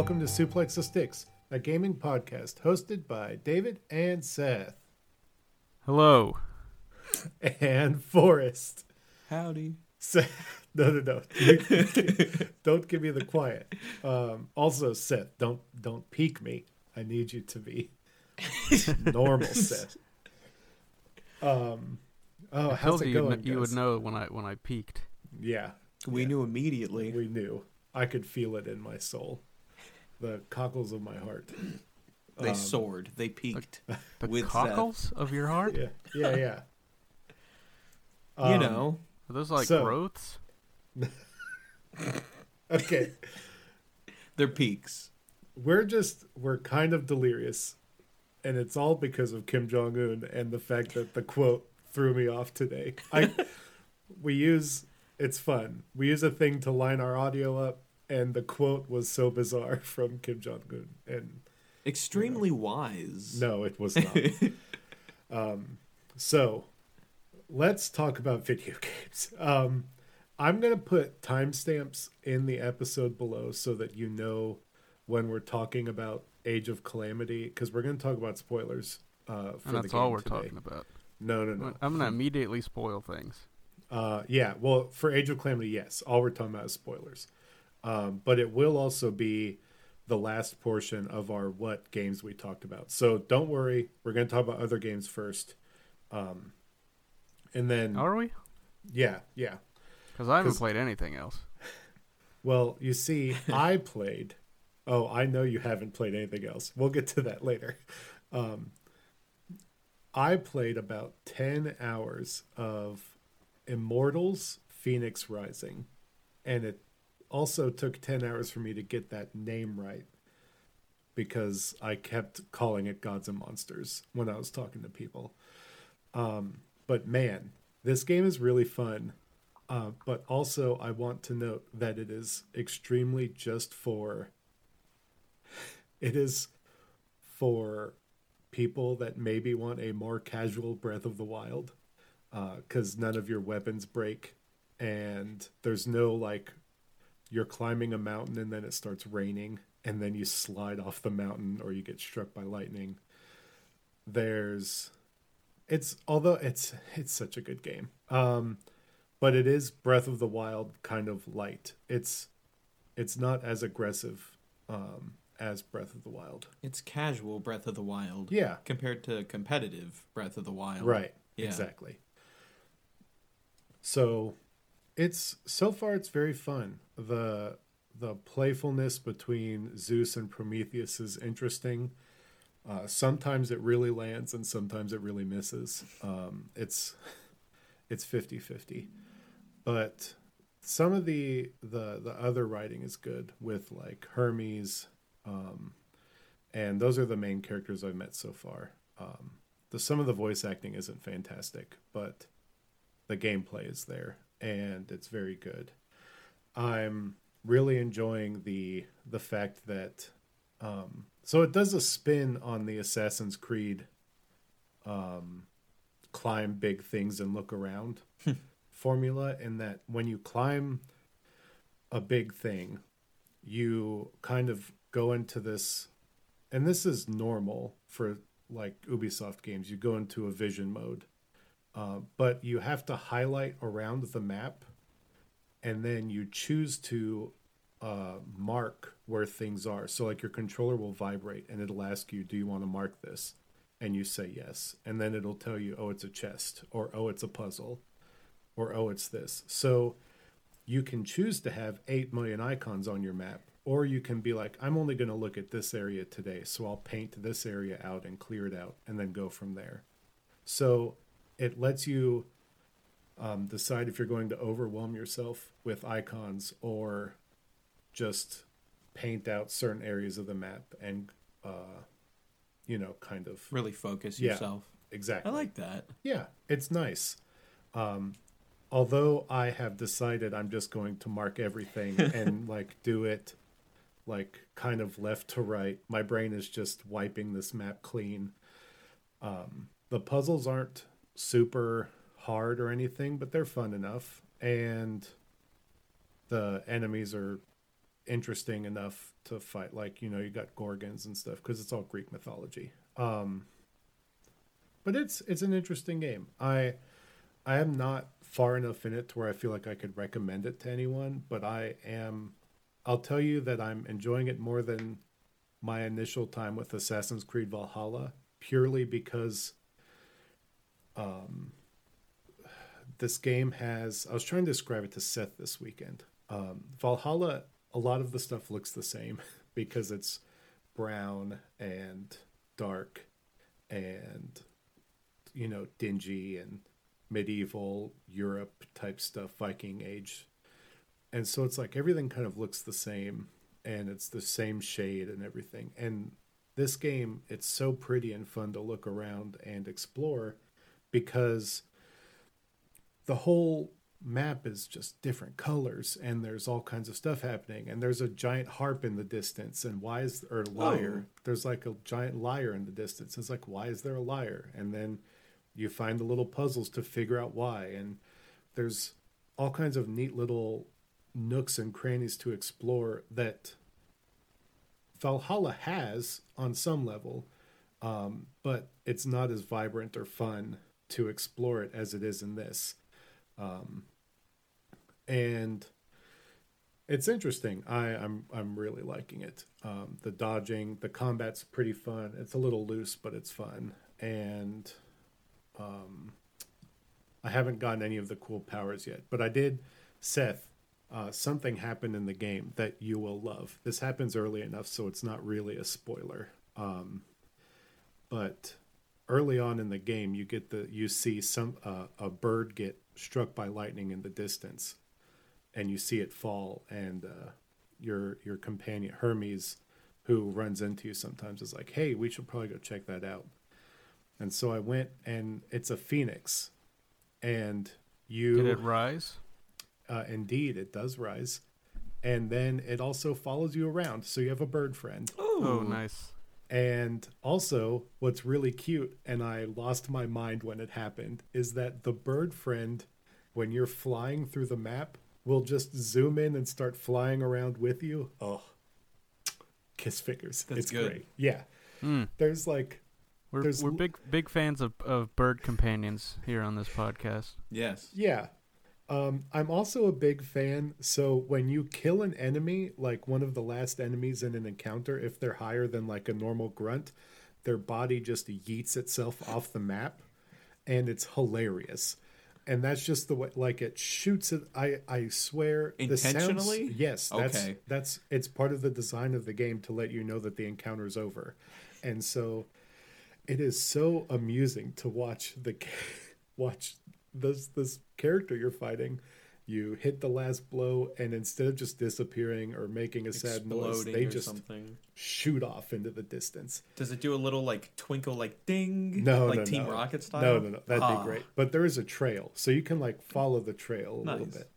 Hi, welcome to Suplex the Sticks, a gaming podcast hosted by David and Seth Hello. and Forrest. Howdy. Seth, no, no, no, don't give me the quiet. Um, also, Seth, don't don't peek me. I need you to be normal, Seth. Um, oh, I how's told it you going? you'd kn- you would guys? know when I when I peaked. Yeah, We Yeah. knew immediately. we knew. I could feel it in my soul, the cockles of my heart. they Um, soared. They peaked. The With Seth. cockles of your heart? Yeah, yeah, yeah. you Um, know. Are those like so- growths? Okay, They're peaks. we're just we're kind of delirious, and it's all because of Kim Jong Un and the fact that the quote threw me off today. I we use it's fun. We use a thing to line our audio up, and the quote was so bizarre from Kim Jong Un, and Extremely wise. no, it was not. um, so let's talk about video games. Um, I'm gonna put timestamps in the episode below so that you know when we're talking about Age of Calamity because we're gonna talk about spoilers. Uh, for And the that's game all we're today. talking about. No, no, no. I'm gonna immediately spoil things. Uh, yeah, well, for Age of Calamity, yes. All we're talking about is spoilers. Um, but it will also be the last portion of our what games we talked about. So don't worry, we're going to talk about other games first. Um, and then, Are we? yeah, yeah. Because I haven't 'Cause- played anything else. Well, you see, I played. Oh, I know you haven't played anything else. We'll get to that later. Um, I played about 10 hours of Immortals Fenyx Rising, and it also took 10 hours for me to get that name right because I kept calling it Gods and Monsters when I was talking to people. Um, but man, this game is really fun. Uh, but also, I want to note that it is extremely just for. It is for people that maybe want a more casual Breath of the Wild, because none of your weapons break, and there's no like, you're climbing a mountain and then it starts raining, and then you slide off the mountain or you get struck by lightning. There's, it's although it's it's such a good game. Um, but it is Breath of the Wild kind of light. It's it's not as aggressive um, as Breath of the Wild. It's casual Breath of the Wild. Yeah, Compared to competitive Breath of the Wild. right. Yeah. Exactly. So, it's so far it's very fun. the The playfulness between Zeus and Prometheus is interesting. Uh, sometimes it really lands, and sometimes it really misses. Um, it's it's 50-50. but some of the the the other writing is good with like Hermes, um, and those are the main characters I've met so far. Um, the some of the voice acting isn't fantastic, but the gameplay is there and it's very good. I'm really enjoying the the fact that um, so it does a spin on the Assassin's Creed um, climb big things and look around formula in that when you climb a big thing, you kind of go into this, and this is normal for like Ubisoft games. You go into a vision mode, uh, but you have to highlight around the map, and then you choose to uh, mark where things are. So like your controller will vibrate, and it'll ask you, "Do you want to mark this?" And you say yes, and then it'll tell you, "Oh, it's a chest," or "Oh, it's a puzzle." or oh it's this so you can choose to have 8 million icons on your map or you can be like i'm only going to look at this area today so i'll paint this area out and clear it out and then go from there so it lets you um, decide if you're going to overwhelm yourself with icons or just paint out certain areas of the map and uh, you know kind of Really focus Yeah. yourself. exactly I like that. yeah, it's nice. Um, although I have decided I'm just going to mark everything and like do it like kind of left to right. My brain is just wiping this map clean. Um, the puzzles aren't super hard or anything, but they're fun enough. And the enemies are interesting enough to fight. Like you know, you got gorgons and stuff because it's all Greek mythology. Um, but it's it's an interesting game. I I am not far enough in it to where I feel like I could recommend it to anyone, but I am. I'll tell you that I'm enjoying it more than my initial time with Assassin's Creed Valhalla, purely because um, this game has. I was trying to describe it to Seth this weekend. Um, Valhalla, a lot of the stuff looks the same because it's brown and dark and you know dingy and medieval Europe type stuff, Viking age. And so it's like everything kind of looks the same and it's the same shade and everything. And this game, it's so pretty and fun to look around and explore because the whole map is just different colors and there's all kinds of stuff happening. And there's a giant harp in the distance. And why is or lyre oh. there's like a giant lyre in the distance. It's like why is there a lyre and then you find the little puzzles to figure out why. And there's all kinds of neat little nooks and crannies to explore that Valhalla has on some level, um, but it's not as vibrant or fun to explore it as it is in this. Um, and it's interesting. I, I'm I'm really liking it. Um, the dodging, the combat's pretty fun. It's a little loose, but it's fun. And um, I haven't gotten any of the cool powers yet, but I did. Seth, uh, something happened in the game that you will love. This happens early enough, so it's not really a spoiler. Um, but early on in the game, you get the you see some uh, a bird get struck by lightning in the distance, and you see it fall, and uh, your your companion Hermes, who runs into you sometimes, is like, "Hey, we should probably go check that out." And so I went, and it's a phoenix, and you did it rise? Uh, indeed, it does rise, and then it also follows you around. So you have a bird friend. Ooh. Oh, nice. And also, what's really cute, and I lost my mind when it happened, is that the bird friend, when you're flying through the map, will just zoom in and start flying around with you. Oh, kiss fingers. That's it's good. great. Yeah. Mm. There's like we're There's we're big big fans of, of bird companions here on this podcast. Yes. Yeah. Um, I'm also a big fan. So when you kill an enemy, like one of the last enemies in an encounter, if they're higher than like a normal grunt, their body just yeets itself off the map, and it's hilarious. And that's just the way, like it shoots it. I I swear, intentionally. Sounds, yes, that's okay. that's it's part of the design of the game to let you know that the encounter is over, and so it is so amusing to watch the watch this this character you're fighting you hit the last blow and instead of just disappearing or making a sad noise they just something. shoot off into the distance does it do a little like twinkle like ding no like no, team no. rocket style no no no that'd ah. be great but there is a trail so you can like follow the trail a nice. little bit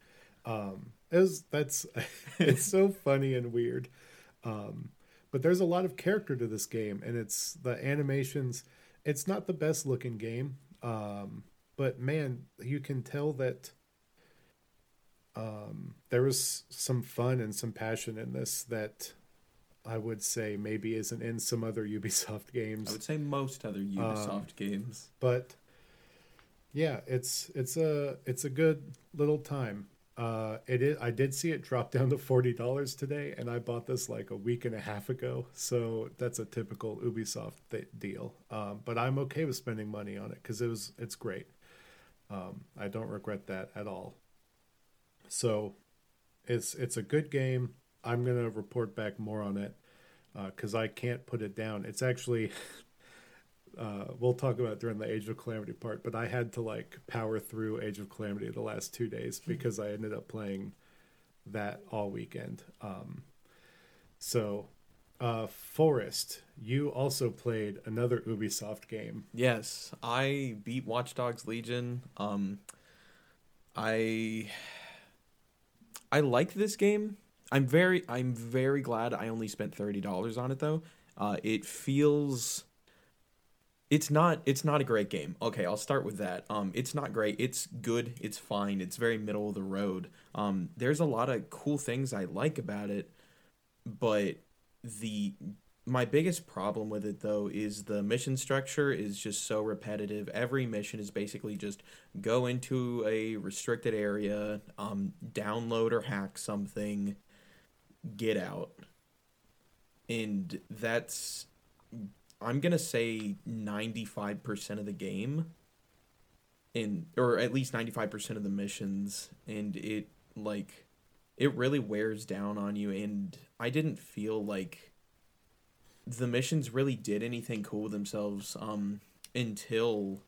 um is that's it's so funny and weird um but there's a lot of character to this game and it's the animations it's not the best looking game um, but man you can tell that um, there was some fun and some passion in this that I would say maybe isn't in some other Ubisoft games. I would say most other Ubisoft um, games. But yeah, it's it's a it's a good little time. Uh, it is. I did see it drop down to forty dollars today, and I bought this like a week and a half ago. So that's a typical Ubisoft th- deal. Um, but I'm okay with spending money on it because it was it's great. Um, I don't regret that at all. So it's it's a good game. I'm gonna report back more on it because uh, I can't put it down. It's actually uh, we'll talk about during the Age of Calamity part, but I had to like power through Age of Calamity the last two days hmm. because I ended up playing that all weekend. Um, so, uh, Forrest, you also played another Ubisoft game. Yes, I beat Watch Dogs Legion. Um, I I like this game. I'm very I'm very glad I only spent thirty dollars on it though. Uh, it feels it's not it's not a great game. Okay, I'll start with that. Um, it's not great. It's good. It's fine. It's very middle of the road. Um, there's a lot of cool things I like about it, but the my biggest problem with it though is the mission structure is just so repetitive. Every mission is basically just go into a restricted area, um, download or hack something, get out. And that's I'm gonna say ninety five percent of the game. In or at least ninety five percent of the missions, and it like it really wears down on you and I didn't feel like the missions really did anything cool with themselves um until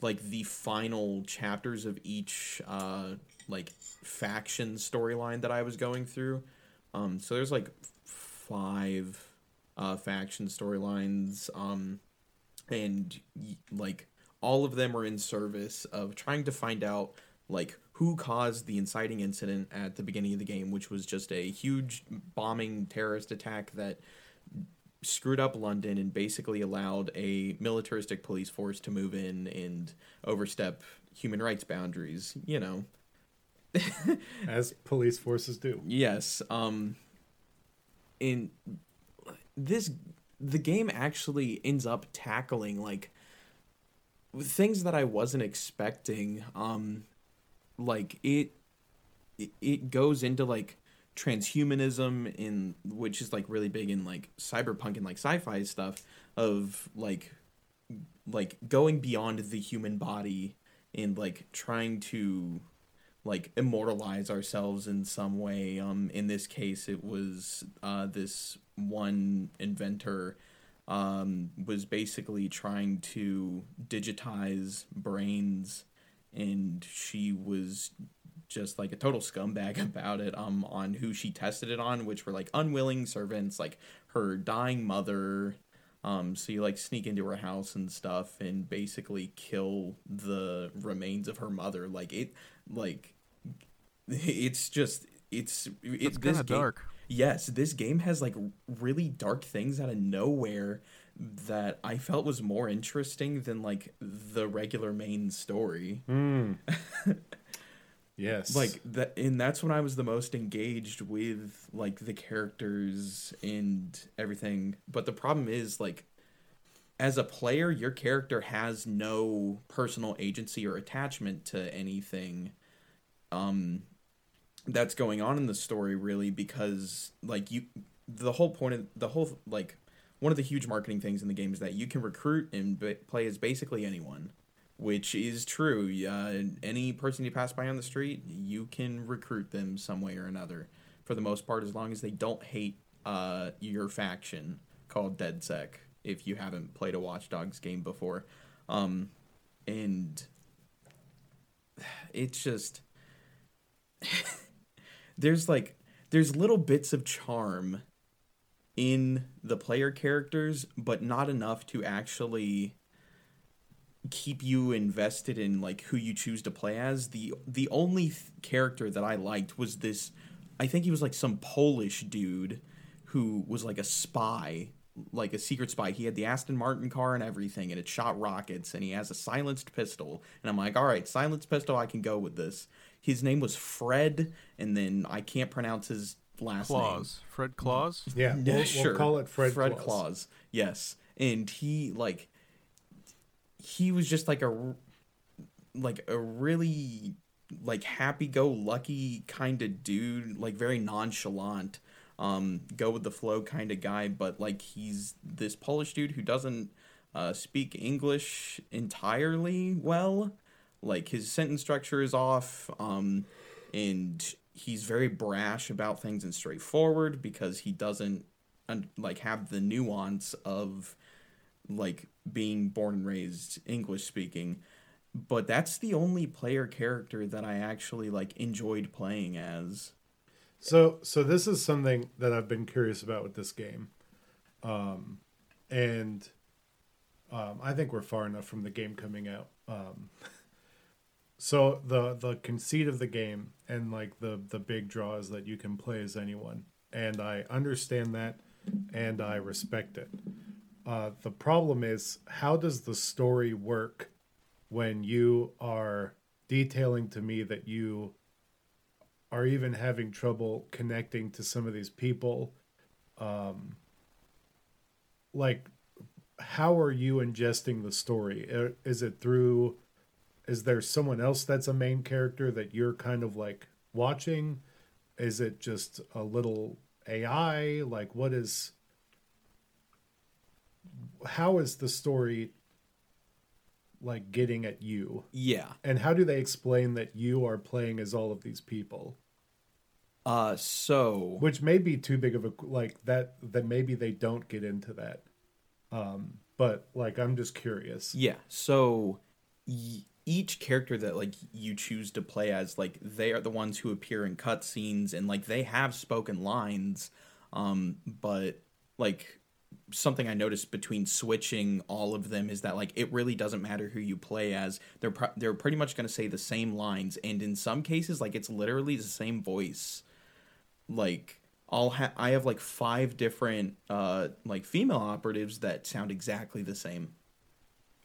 like the final chapters of each uh like faction storyline that I was going through. Um so there's like five uh faction storylines um and like all of them are in service of trying to find out like who caused the inciting incident at the beginning of the game, which was just a huge bombing terrorist attack that screwed up London and basically allowed a militaristic police force to move in and overstep human rights boundaries, you know. As police forces do. Yes. Um in this the game actually ends up tackling like things that I wasn't expecting. Um like it it goes into like transhumanism in which is like really big in like cyberpunk and like sci-fi stuff of like like going beyond the human body and like trying to like immortalize ourselves in some way. Um in this case it was uh this one inventor um was basically trying to digitize brains and she was just like a total scumbag about it um on who she tested it on which were like unwilling servants like her dying mother um so you like sneak into her house and stuff and basically kill the remains of her mother. Like it like it's just it's it's kind of dark. Yes this game has like really dark things out of nowhere that I felt was more interesting than like the regular main story. Mm. yes. Like that and that's when I was the most engaged with like the characters and everything. But the problem is like as a player, your character has no personal agency or attachment to anything um that's going on in the story really because like you the whole point of the whole like one of the huge marketing things in the game is that you can recruit and b- play as basically anyone, which is true. Uh, any person you pass by on the street, you can recruit them some way or another. For the most part, as long as they don't hate uh, your faction called DedSec. If you haven't played a Watch Dogs game before, um, and it's just there's like there's little bits of charm in the player characters, but not enough to actually keep you invested in like who you choose to play as. The the only th- character that I liked was this I think he was like some Polish dude who was like a spy, like a secret spy. He had the Aston Martin car and everything and it shot rockets and he has a silenced pistol. And I'm like, "All right, silenced pistol, I can go with this." His name was Fred and then I can't pronounce his last Claus. name. Fred Claus? Yeah, Yeah, we'll, sure. we'll call it Fred, Fred Claus. Claus. Yes, and he like he was just like a like a really like happy-go-lucky kind of dude, like very nonchalant, um, go with the flow kind of guy. But like he's this Polish dude who doesn't uh, speak English entirely well. Like his sentence structure is off, um, and he's very brash about things and straightforward because he doesn't like have the nuance of like being born and raised English speaking. But that's the only player character that I actually like enjoyed playing as. So, so this is something that I've been curious about with this game, um, and um, I think we're far enough from the game coming out. Um, so the the conceit of the game and like the the big draw is that you can play as anyone, and I understand that, and I respect it. Uh, the problem is how does the story work when you are detailing to me that you are even having trouble connecting to some of these people? Um like how are you ingesting the story? Uh, is it through is there someone else that's a main character that you're kind of like watching? Is it just a little ai like what is how is the story like getting at you? Yeah. and how do they explain that you are playing as all of these people? Uh, so which may be too big of a like that that maybe they don't get into that. Um but like i'm just curious. Yeah. So y- each character that like you choose to play as, like they are the ones who appear in cutscenes and like they have spoken lines. Um, but like something I noticed between switching all of them is that like it really doesn't matter who you play as. They're pro- they're pretty much going to say the same lines, and in some cases, like it's literally the same voice. Like I'll ha- I have like five different uh like female operatives that sound exactly the same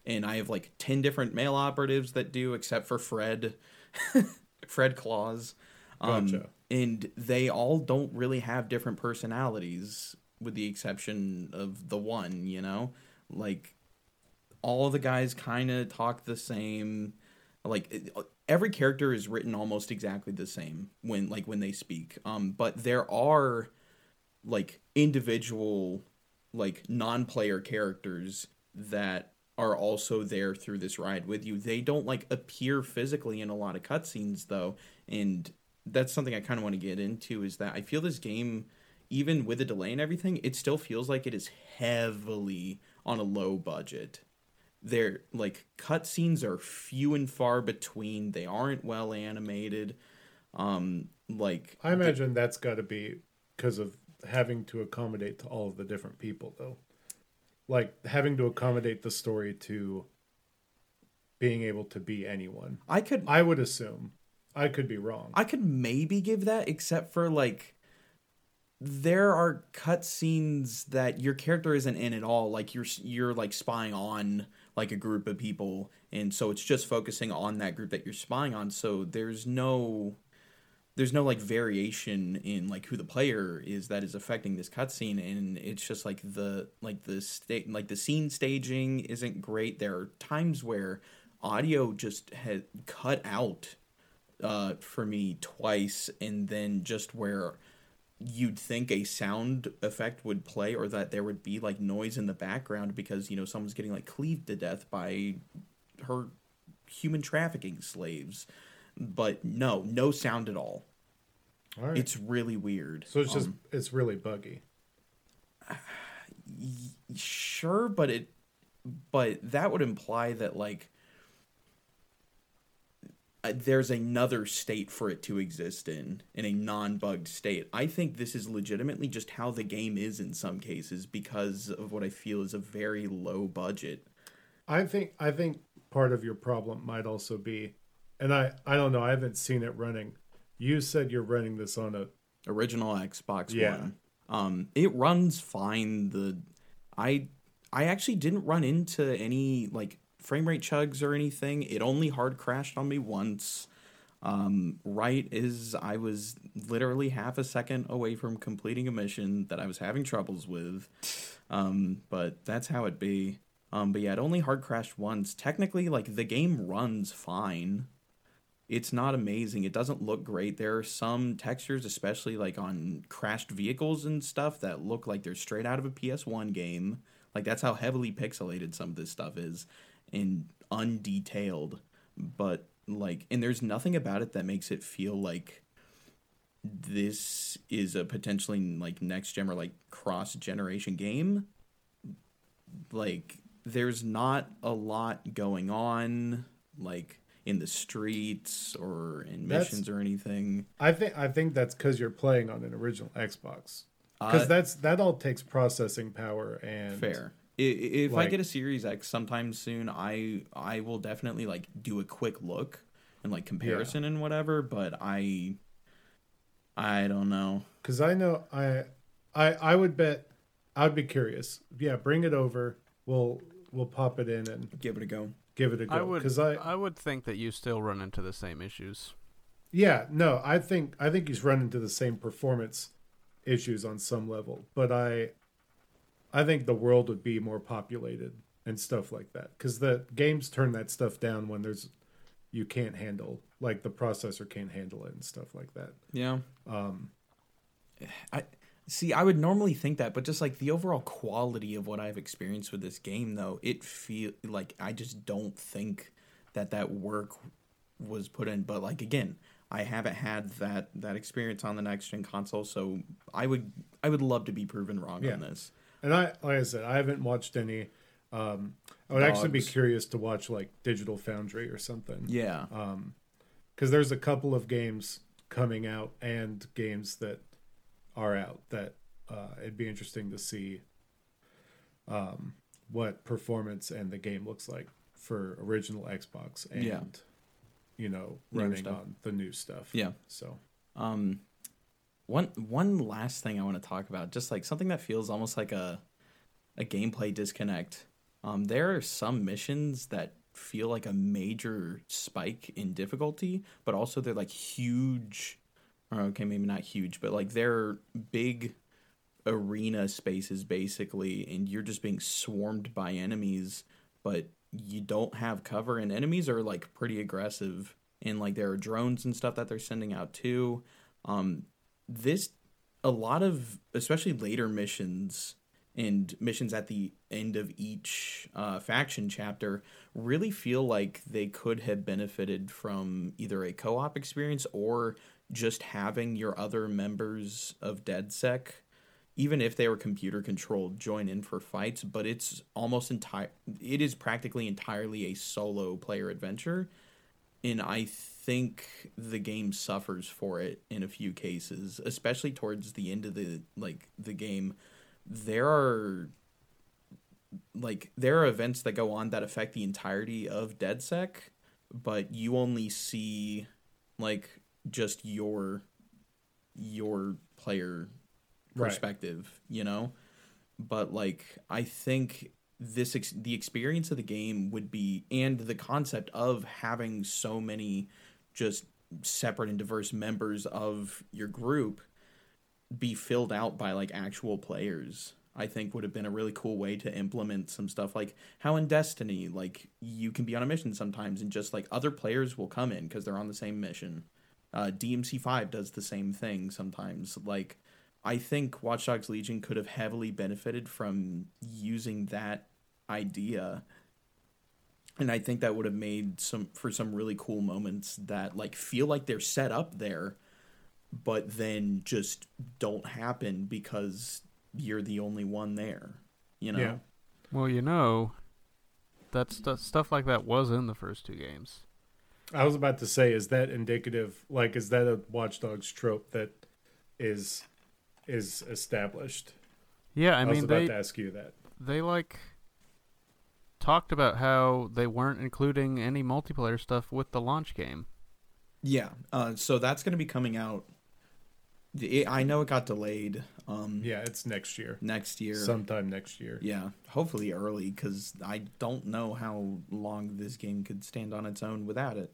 and I have like 10 different male operatives that do, except for Fred, Fred Claus. Um, Gotcha. And they all don't really have different personalities, with the exception of the one, you know? Like, all the guys kind of talk the same. Like, it- every character is written almost exactly the same when, like, when they speak. Um, but there are, like, individual, like, non player characters that are also there through this ride with you. They don't like appear physically in a lot of cutscenes though, and that's something I kind of want to get into is that I feel this game even with a delay and everything, it still feels like it is heavily on a low budget. They're like cutscenes are few and far between. They aren't well animated. Um like i imagine that's got to be because of having to accommodate to all of the different people though like having to accommodate the story to being able to be anyone I could i would assume i could be wrong I could maybe give that, except for like there are cutscenes that your character isn't in at all. Like you're you're like spying on like a group of people, and so it's just focusing on that group that you're spying on. So there's no there's no like variation in like who the player is that is affecting this cutscene, and it's just like the like the state like the scene staging isn't great. There are times where audio just had cut out uh, for me twice, and then just where you'd think a sound effect would play or that there would be like noise in the background because you know someone's getting like cleaved to death by her human trafficking slaves but no no sound at all. All right. It's really weird. So it's just Um, it's really buggy. Sure but it but that would imply that like uh, there's another state for it to exist in in a non-bugged state. I think this is legitimately just how the game is in some cases because of what i feel is a very low budget. I think I think part of your problem might also be, and I I don't know. I haven't seen it running. You said you're running this on a original xbox Yeah. one. Um it runs fine. The i i actually didn't run into any like frame rate chugs or anything. It only hard crashed on me once. Um right as i was literally half a second away from completing a mission that i was having troubles with. Um but that's how it be. Um but yeah it only hard crashed once. Technically like the game runs fine it's not amazing. It doesn't look great. There are some textures, especially like on crashed vehicles and stuff, that look like they're straight out of a PS1 game. Like that's how heavily pixelated some of this stuff is and undetailed. But like and there's nothing about it that makes it feel like this is a potentially like next gen or like cross generation game. Like there's not a lot going on like in the streets or in That's- missions or anything. I think I think that's because you're playing on an original Xbox. Because Uh, that's that all takes processing power and fair. If I get a Series X sometime soon, I I will definitely like do a quick look and like comparison and whatever. But I I don't know. Because I know I, I I would bet I would be curious. Yeah, bring it over. We'll we'll pop it in and Give it a go. Give it a go. would Because I, I would think that you still run into the same issues. Yeah, no, I think I think he's run into the same performance issues on some level, but I I think the world would be more populated and stuff like that cuz the games turn that stuff down when there's you can't handle like the processor can't handle it and stuff like that. Yeah. Um I see. I would normally think that, but just like the overall quality of what I've experienced with this game, though, it feel like I just don't think that that work was put in. But like again, I haven't had that that experience on the next gen console, so I would I would love to be proven wrong Yeah. on this. and I like I said I haven't watched any um I would actually be curious to watch like Digital Foundry or something. Yeah. um because there's a couple of games coming out and games that are out that uh, it'd be interesting to see um, what performance and the game looks like for original Xbox and Yeah. you know running on the new stuff. Yeah. So Um, one one last thing I want to talk about, just like something that feels almost like a a gameplay disconnect. Um, there are some missions that feel like a major spike in difficulty, but also they're like huge. Okay, maybe not huge, but like they're big arena spaces basically, and you're just being swarmed by enemies, but you don't have cover, and enemies are like pretty aggressive, and like there are drones and stuff that they're sending out too. Um, this a lot of especially later missions and missions at the end of each uh, faction chapter really feel like they could have benefited from either a co-op experience or just having your other members of DedSec, even if they were computer controlled, join in for fights. But it's almost entire. It is practically entirely a solo player adventure, and I think the game suffers for it in a few cases, especially towards the end of the like the game. There are like there are events that go on that affect the entirety of DedSec, but you only see like just your your player Right. perspective, you know? But like I think this ex- the experience of the game would be and the concept of having so many just separate and diverse members of your group be filled out by like actual players i think would have been a really cool way to implement some stuff like how in destiny like you can be on a mission sometimes and just like other players will come in because they're on the same mission uh, dmc5 does the same thing sometimes like i think watch dogs legion could have heavily benefited from using that idea and i think that would have made some for some really cool moments that like feel like they're set up there but then just don't happen because you're the only one there you know Yeah. Well, you know, that stu- stuff like that was in the first two games. I was about to say, is that indicative? Like, is that a Watchdogs trope that is is established? Yeah, I, I, was mean about they to ask you that. they like talked about how they weren't including any multiplayer stuff with the launch game. yeah uh, so that's going to be coming out it, i know it got delayed um Yeah, it's next year, next year sometime next year. Yeah, hopefully early because I don't know how long this game could stand on its own without it.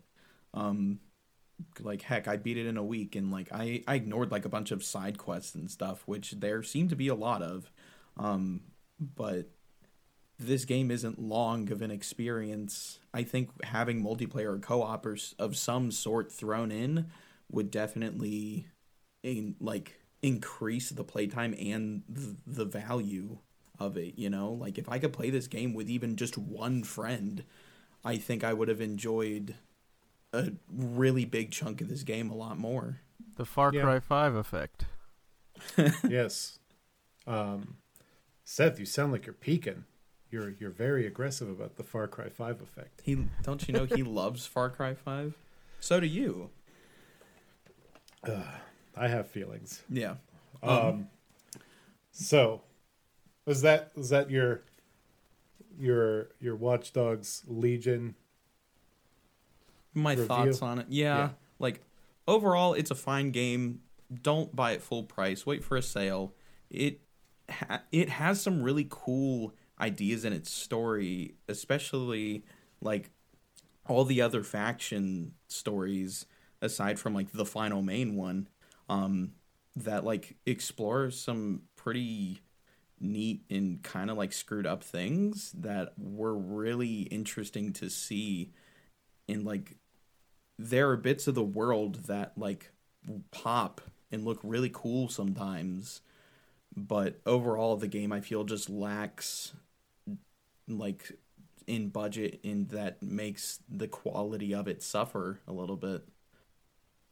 Um, like heck, I beat it in a week, and like I I ignored like a bunch of side quests and stuff, which there seem to be a lot of. Um, but this game isn't long of an experience. I think having multiplayer or co-op or of some sort thrown in would definitely in like increase the playtime and th- the value of it you know like if i could play this game with even just one friend i think i would have enjoyed a really big chunk of this game a lot more The Far Yeah. Cry 5 effect. yes. Um, Seth, you sound like you're peaking. You're you're very aggressive about the Far Cry Five effect. he don't you know he loves far cry 5 so do you I have feelings. yeah Um, so was that was that your your your Watch Dogs Legion? My Review? thoughts on it. Yeah, Yeah. like overall it's a fine game. Don't buy it full price. Wait for a sale. It ha- it has some really cool ideas in its story especially like all the other faction stories aside from like the final main one, um, that like explores some pretty neat and kind of like screwed up things that were really interesting to see in like there are bits of the world that like pop and look really cool sometimes but overall the game i feel just lacks like in budget and that makes the quality of it suffer a little bit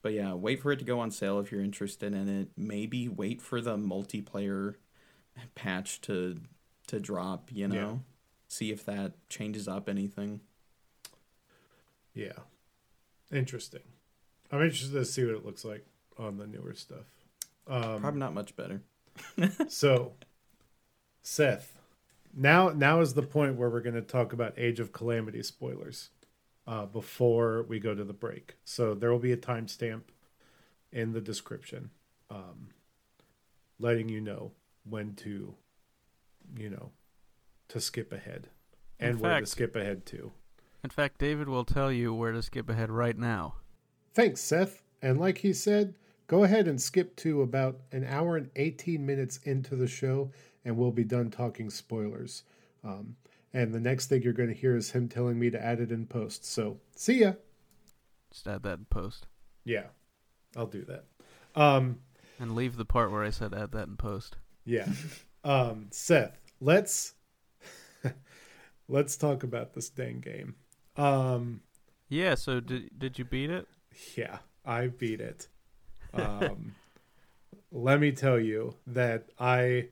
but yeah wait for it to go on sale if you're interested in it maybe wait for the multiplayer patch to to drop you know Yeah. see if that changes up anything Yeah. Interesting. I'm interested to see what it looks like on the newer stuff. Um, probably not much better so, Seth, now now is the point where we're going to talk about Age of Calamity spoilers uh, before we go to the break. So there will be a timestamp in the description, um, letting you know when to, you know, to skip ahead and In where to skip ahead to. In fact, David will tell you where to skip ahead right now. Thanks, Seth. And like he said, go ahead and skip to about an hour and 18 minutes into the show, and we'll be done talking spoilers. Um, and the next thing you're going to hear is him telling me to add it in post. So, see ya. Just add that in post. Yeah, I'll do that. Um, And leave the part where I said add that in post. yeah. Um, Seth, let's let's talk about this dang game. Um, Yeah, so did did you beat it? Yeah, I beat it. Um, let me tell you that I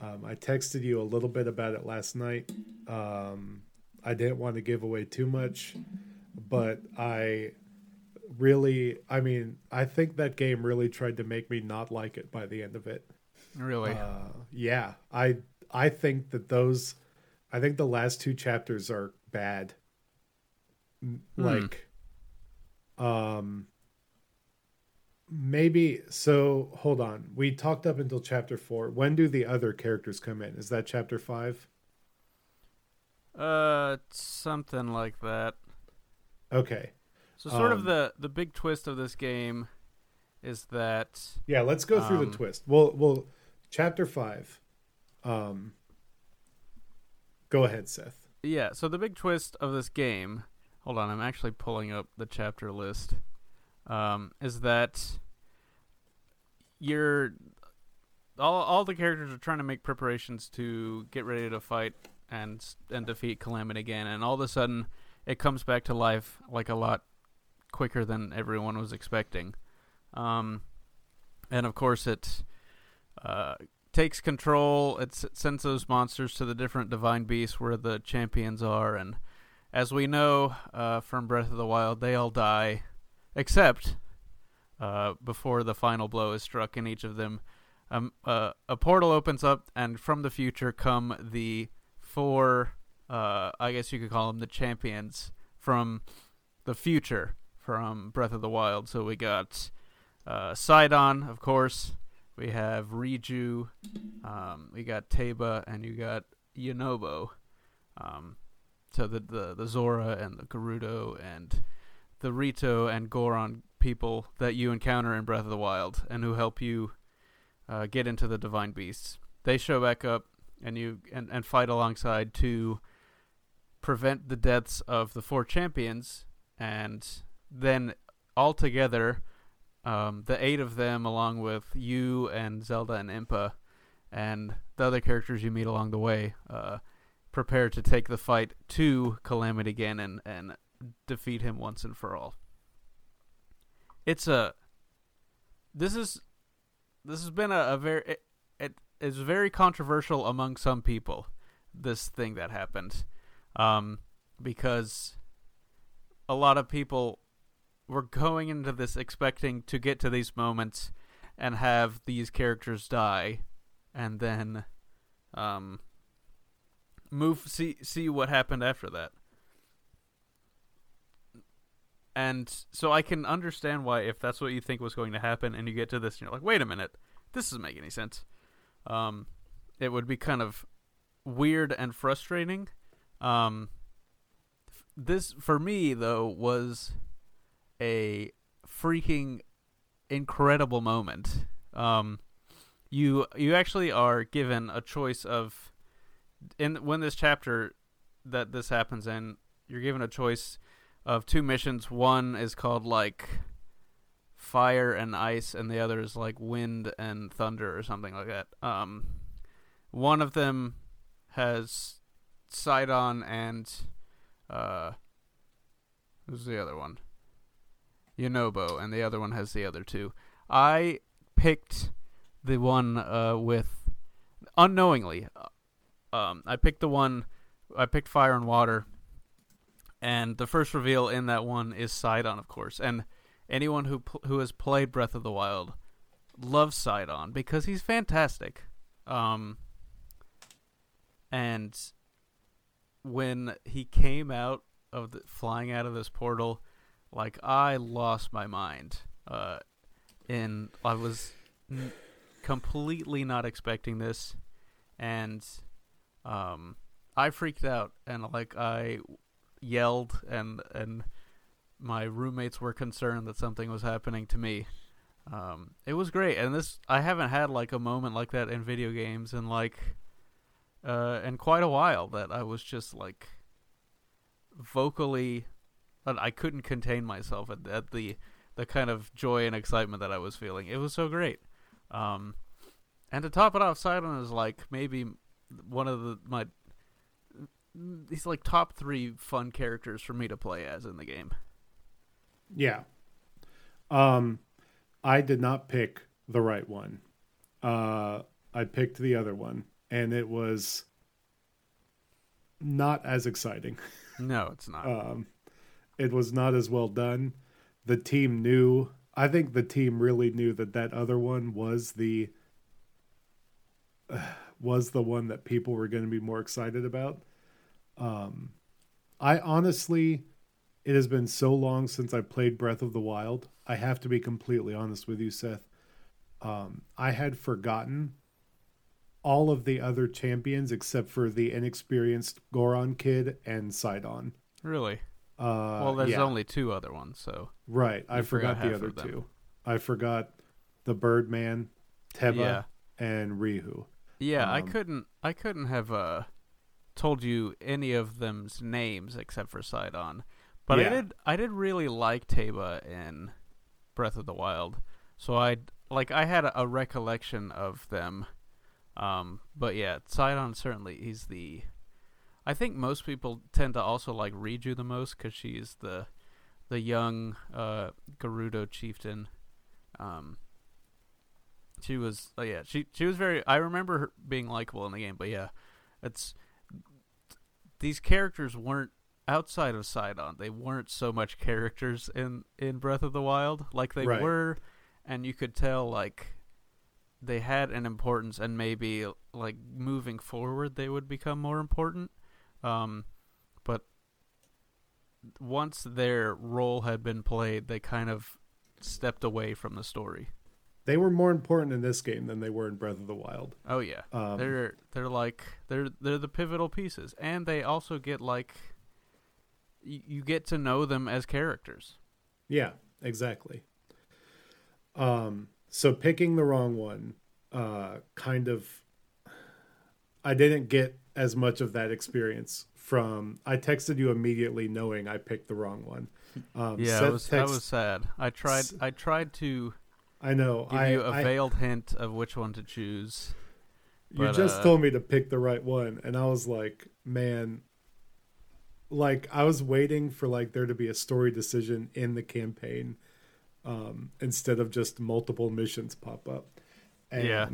um, I texted you a little bit about it last night. Um, I didn't want to give away too much, but I really, I mean, I think that game really tried to make me not like it by the end of it. Really? Uh, yeah, I I think that those, I think the last two chapters are bad. Hmm. Like, um, maybe. So hold on. We talked up until chapter four. When do the other characters come in? Is that chapter five? uh, something like that. Okay. So sort Um, of the the big twist of this game is that Yeah, let's go through Um, the twist. Well, well, chapter five. Um, go ahead, Seth. yeah, so the big twist of this game, hold on, I'm actually pulling up the chapter list. Um, is that you're all all the characters are trying to make preparations to get ready to fight and and defeat Calamity again, and all of a sudden it comes back to life like a lot quicker than everyone was expecting. Um, and of course it uh, takes control. It sends those monsters to the different divine beasts where the champions are, and as we know uh, from Breath of the Wild, they all die, except uh, before the final blow is struck in each of them. Um, uh, a portal opens up, and from the future come the four. Uh, I guess you could call them the champions from the future from Breath of the Wild. So we got uh, Sidon, of course. We have Riju. Um, we got Teba, and you got Yunobo. Um, so the, the the Zora and the Gerudo and the Rito and Goron people that you encounter in Breath of the Wild and who help you uh, get into the divine beasts. They show back up and you and, and fight alongside to prevent the deaths of the four champions and then all together um, the eight of them along with you and Zelda and Impa and the other characters you meet along the way uh, prepare to take the fight to Calamity Ganon and, defeat him once and for all. It's a this is this has been a, a very it, it is very controversial among some people this thing that happened um, because a lot of people were going into this expecting to get to these moments and have these characters die and then um, move see see what happened after that. And so I can understand why if that's what you think was going to happen and you get to this and you're like wait a minute. This doesn't make any sense. Um, it would be kind of weird and frustrating. Um, this for me though was a freaking incredible moment. Um, you you actually are given a choice of in when this chapter that this happens in, you're given a choice of two missions. One is called like fire and ice, and the other is like wind and thunder or something like that. Um, one of them has Sidon and uh, who's the other one? Yunobo, and the other one has the other two. I picked the one uh, with unknowingly. Um, I picked the one. I picked fire and water, and the first reveal in that one is Sidon, of course. And anyone who pl- who has played Breath of the Wild loves Sidon because he's fantastic. Um, and when he came out of the flying out of this portal, like I lost my mind. Uh, and I was n- completely not expecting this, and um, I freaked out and like I yelled and and my roommates were concerned that something was happening to me. Um, it was great, and this I haven't had like a moment like that in video games in like uh, in quite a while. That I was just like vocally, I couldn't contain myself at, at the the kind of joy and excitement that I was feeling. It was so great. Um, and to top it off, Sidon is like maybe one of the my he's like top three fun characters for me to play as in the game. Yeah. Um, I did not pick the right one. Uh, I picked the other one, and it was not as exciting. No, it's not. Um, it was not as well done. The team knew. I think the team really knew that that other one was the was the one that people were going to be more excited about. Um, I honestly, it has been so long since I played Breath of the Wild. I have to be completely honest with you, Seth. Um, I had forgotten all of the other champions except for the inexperienced Goron kid and Sidon. really? Uh, well, there's yeah. only two other ones, so right. I forgot forgot the other two. I forgot the Birdman, Teba, Yeah. and Riju. Yeah, I Um, couldn't. I couldn't have uh told you any of them's names except for Sidon, but I did. I did really like Teba in Breath of the Wild, so I like. I had a, a recollection of them. Um, but yeah, Sidon certainly he's the. I think most people tend to also like Riju the most because she's the, the young uh Gerudo chieftain. Um, she was oh yeah she she was very i remember her being likable in the game but yeah it's these characters weren't outside of sidon they weren't so much characters in in breath of the wild like they Right. were and you could tell like they had an importance and maybe like moving forward they would become more important um but once their role had been played they kind of stepped away from the story They were more important in this game than they were in Breath of the Wild. Oh yeah, Um, they're they're like they're they're the pivotal pieces, and they also get like y- you get to know them as characters. Yeah, exactly. Um, so picking the wrong one, uh, kind of, I didn't get as much of that experience from. I texted you immediately knowing I picked the wrong one. Um, Yeah, Seth it was that text- was sad. I tried I tried to I know. give I, you a I- veiled hint of which one to choose. you but, just uh, told me to pick the right one, and I was like, man. Like I was waiting for like there to be a story decision in the campaign, um, instead of just multiple missions pop up. And Yeah.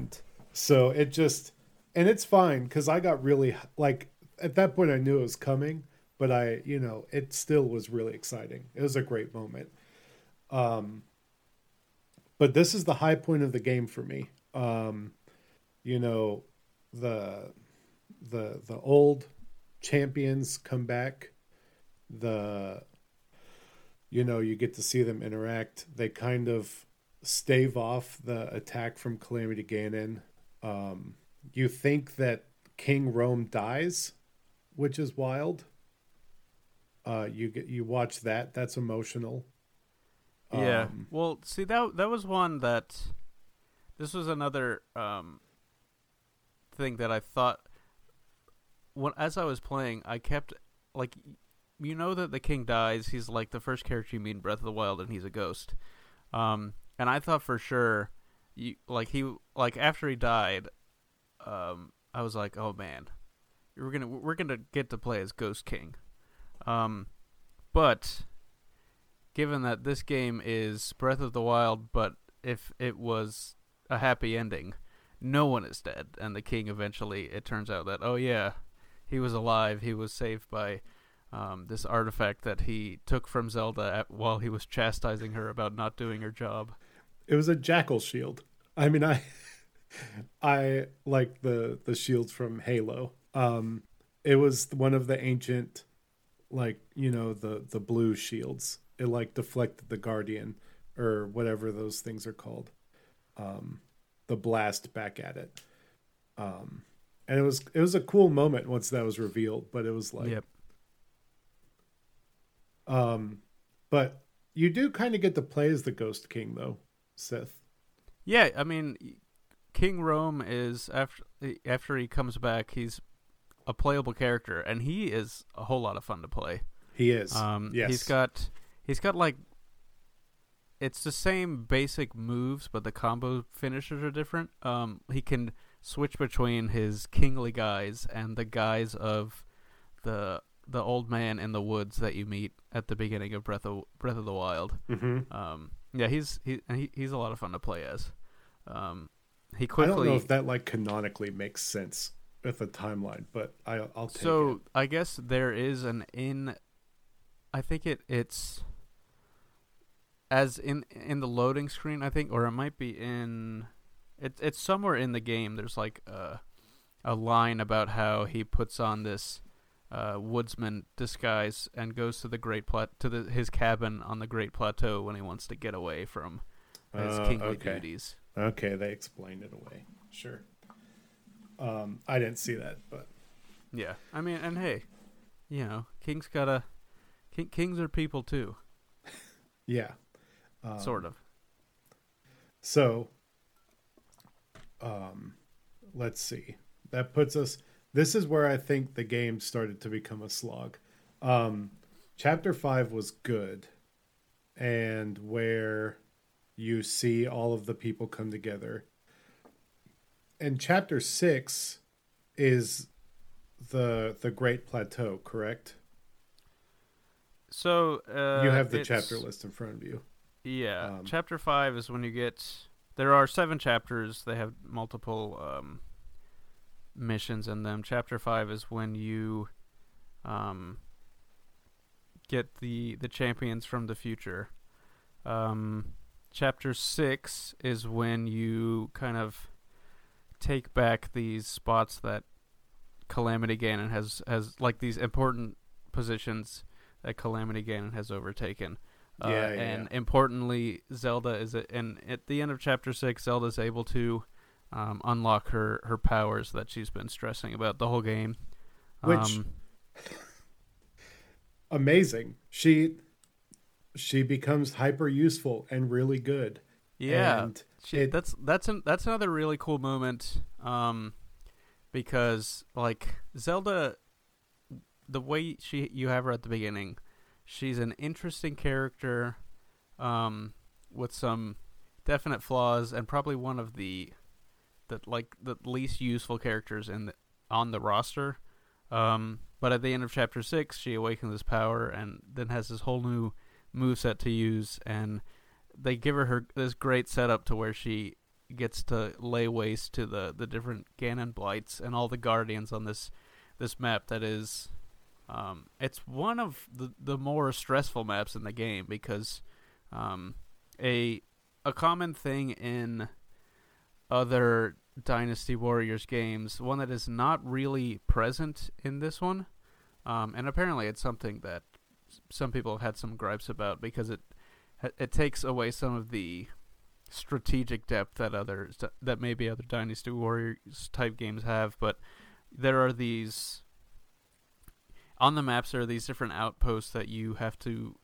so it just and it's fine because I got really like at that point I knew it was coming, but I you know it still was really exciting. It was a great moment. Um, but this is the high point of the game for me. Um, you know, the the the old champions come back. The you know you get to see them interact. They kind of stave off the attack from Calamity Ganon. Um, you think that King Rhoam dies, which is wild. Uh, you get you watch that. That's emotional. Yeah. Um, Well, see that that was one that this was another um thing that I thought when as I was playing, I kept like you know that the king dies, he's like the first character you meet in Breath of the Wild and he's a ghost. Um and I thought for sure you like he like after he died um I was like, "Oh man. We're going to we're to get to play as Ghost King." Um but given that this game is Breath of the Wild, but if it was a happy ending, no one is dead, and the king eventually, it turns out that oh yeah, he was alive. He was saved by um, this artifact that he took from Zelda at, while he was chastising her about not doing her job. It was a jackal shield. I mean, I I like the the shields from Halo. Um, it was one of the ancient, like you know the the blue shields. It like deflected the guardian or whatever those things are called. Um, the blast back at it. Um, and it was it was a cool moment once that was revealed. But it was like, yep. um, but you do kind of get to play as the Ghost King though, Sith. Yeah, I mean, King Rhoam is after after he comes back, he's a playable character, and he is a whole lot of fun to play. He is. Um, yes. he's got he's got like it's the same basic moves, but the combo finishers are different. Um, he can switch between his kingly guise and the guise of the the old man in the woods that you meet at the beginning of Breath of Breath of the Wild. Mm-hmm. Um, yeah, he's he, he he's a lot of fun to play as. Um, he quickly. I don't know if that like canonically makes sense with the timeline, but I, I'll take so it. I guess there is an in. I think it it's as in in the loading screen. I think, or it might be in. It's it's somewhere in the game. There's like a a line about how he puts on this uh, woodsman disguise and goes to the Great Plat to the, his cabin on the Great Plateau when he wants to get away from his Uh, kingly okay. duties. Okay, they explained it away. Sure. Um, I didn't see that, but Yeah, I mean, and hey, you know, kings gotta. King, kings are people too, yeah. Um, sort of. So, um, let's see. That puts us. This is where I think the game started to become a slog. Um, chapter five was good, and where you see all of the people come together. And chapter six is the the Great Plateau, correct? So uh, you have the chapter list in front of you. Yeah, Um, chapter five is when you get. There are seven chapters. They have multiple um, missions in them. Chapter five is when you um, get the the champions from the future. Um, chapter six is when you kind of take back these spots that Calamity Ganon has has like these important positions that Calamity Ganon has overtaken. Uh, Yeah, yeah, and yeah. importantly, Zelda is, a, and at the end of chapter six, Zelda is able to um, unlock her her powers that she's been stressing about the whole game. Which- um, Amazing. She she becomes hyper useful and really good. yeah, And She, It- that's that's an, that's another really cool moment, um, because like Zelda, the way she you have her at the beginning, she's an interesting character, um, with some definite flaws and probably one of the, the like the least useful characters in the, on the roster. Um, but at the end of chapter six, she awakens this power and then has this whole new move set to use and they give her, her this great setup to where she gets to lay waste to the, the different Ganon blights and all the guardians on this this map that is um, it's one of the the more stressful maps in the game because um, a a common thing in other Dynasty Warriors games, one that is not really present in this one, um, and apparently it's something that some people have had some gripes about because it it takes away some of the strategic depth that others that maybe other Dynasty Warriors type games have, but there are these on the maps there are these different outposts that you have to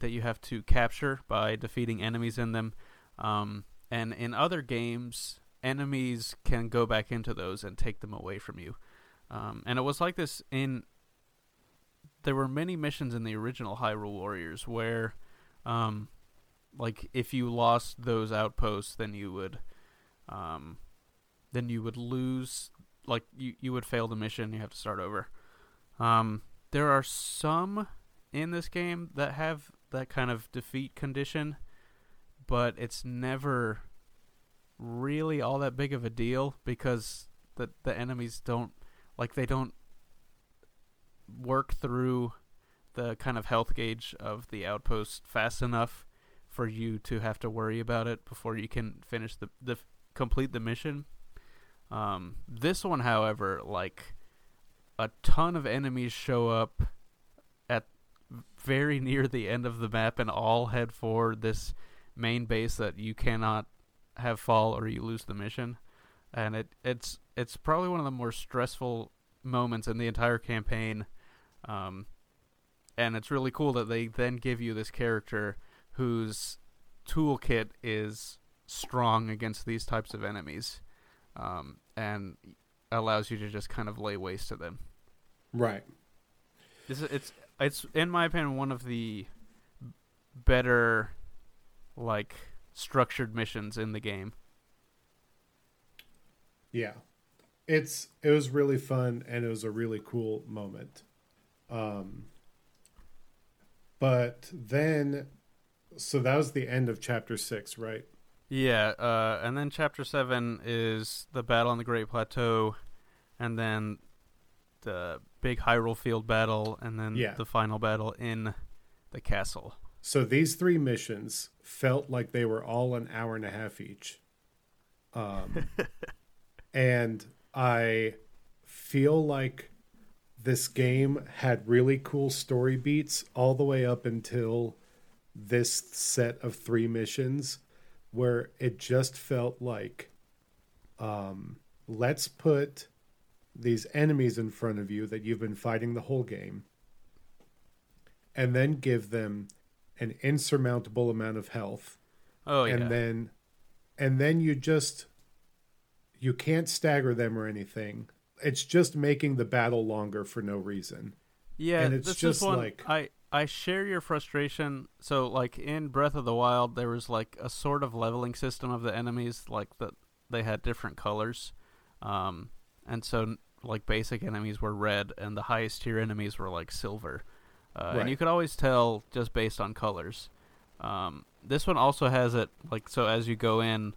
that you have to capture by defeating enemies in them. Um, and in other games, enemies can go back into those and take them away from you. Um, and it was like this in. There were many missions in the original Hyrule Warriors where, um, like if you lost those outposts, then you would, um, then you would lose. Like you, you would fail the mission. You have to start over. Um, there are some in this game that have that kind of defeat condition, but it's never really all that big of a deal because the the enemies don't like they don't work through the kind of health gauge of the outpost fast enough for you to have to worry about it before you can finish the the complete the mission. Um, this one, however, like a ton of enemies show up at very near the end of the map and all head for this main base that you cannot have fall or you lose the mission. And it it's it's probably one of the more stressful moments in the entire campaign. Um, and it's really cool that they then give you this character whose toolkit is strong against these types of enemies, um, and allows you to just kind of lay waste to them. Right. This is, it's it's in my opinion one of the better like structured missions in the game. Yeah. It's it was really fun and it was a really cool moment. Um but then so that was the end of chapter 6, right? Yeah, uh, and then chapter 7 is the battle on the Great Plateau and then the big Hyrule Field battle and then Yeah. the final battle in the castle. So these three missions felt like they were all an hour and a half each. Um, and I feel like this game had really cool story beats all the way up until this set of three missions where it just felt like um, let's put these enemies in front of you that you've been fighting the whole game and then give them an insurmountable amount of health. Oh yeah. and then and then you just you can't stagger them or anything. It's just making the battle longer for no reason. Yeah, And it's just like- I I share your frustration. So like in Breath of the Wild, there was like a sort of leveling system of the enemies, like that they had different colors, um, and so like basic enemies were red, and the highest tier enemies were like silver, uh, and you could always tell just based on colors. Um, this one also has it like so as you go in,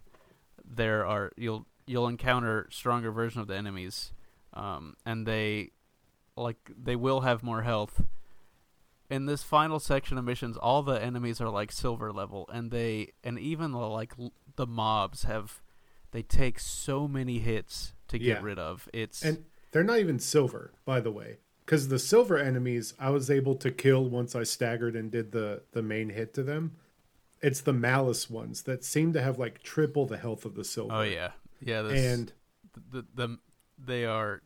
there are you'll you'll encounter stronger version of the enemies, um, and they like they will have more health. In this final section of missions, all the enemies are like silver level, and they and even the like l- the mobs have they take so many hits to get Yeah. rid of. It's and they're not even silver by the way because the silver enemies i was able to kill once i staggered and did the the main hit to them it's the malice ones that seem to have like triple the health of the silver oh yeah, yeah. This, and the, the they are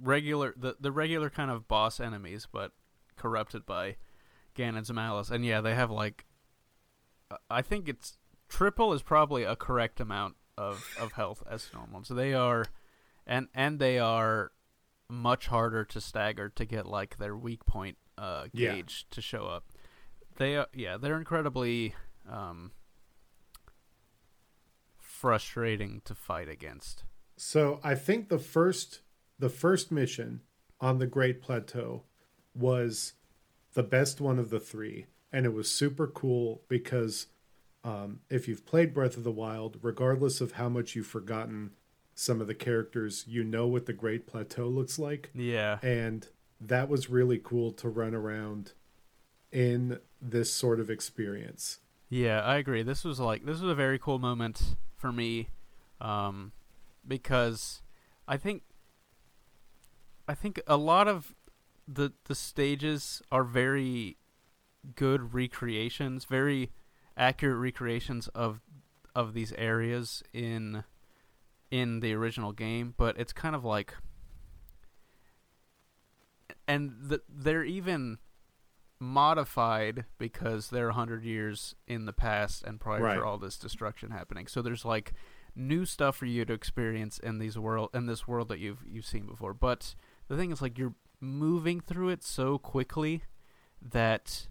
regular the the regular kind of boss enemies, but corrupted by Ganon's malice. And yeah, they have like uh, I think it's triple is probably a correct amount of of health as normal. So they are and and they are much harder to stagger to get like their weak point uh Yeah. gauge to show up. They are yeah, they're incredibly um frustrating to fight against. So I think the first the first mission on the Great Plateau was the best one of the three, and it was super cool because um, if you've played Breath of the Wild, regardless of how much you've forgotten some of the characters, you know what the Great Plateau looks like, Yeah. and that was really cool to run around in this sort of experience. Yeah, I agree. This was like this was a very cool moment for me, um, because I think I think a lot of the the stages are very good recreations, very accurate recreations of of these areas in in the original game, but it's kind of like and the, they're even modified because they're 100 years in the past and prior Right. to all this destruction happening. So there's like new stuff for you to experience in these world in this world that you've you've seen before. But the thing is like you're moving through it so quickly that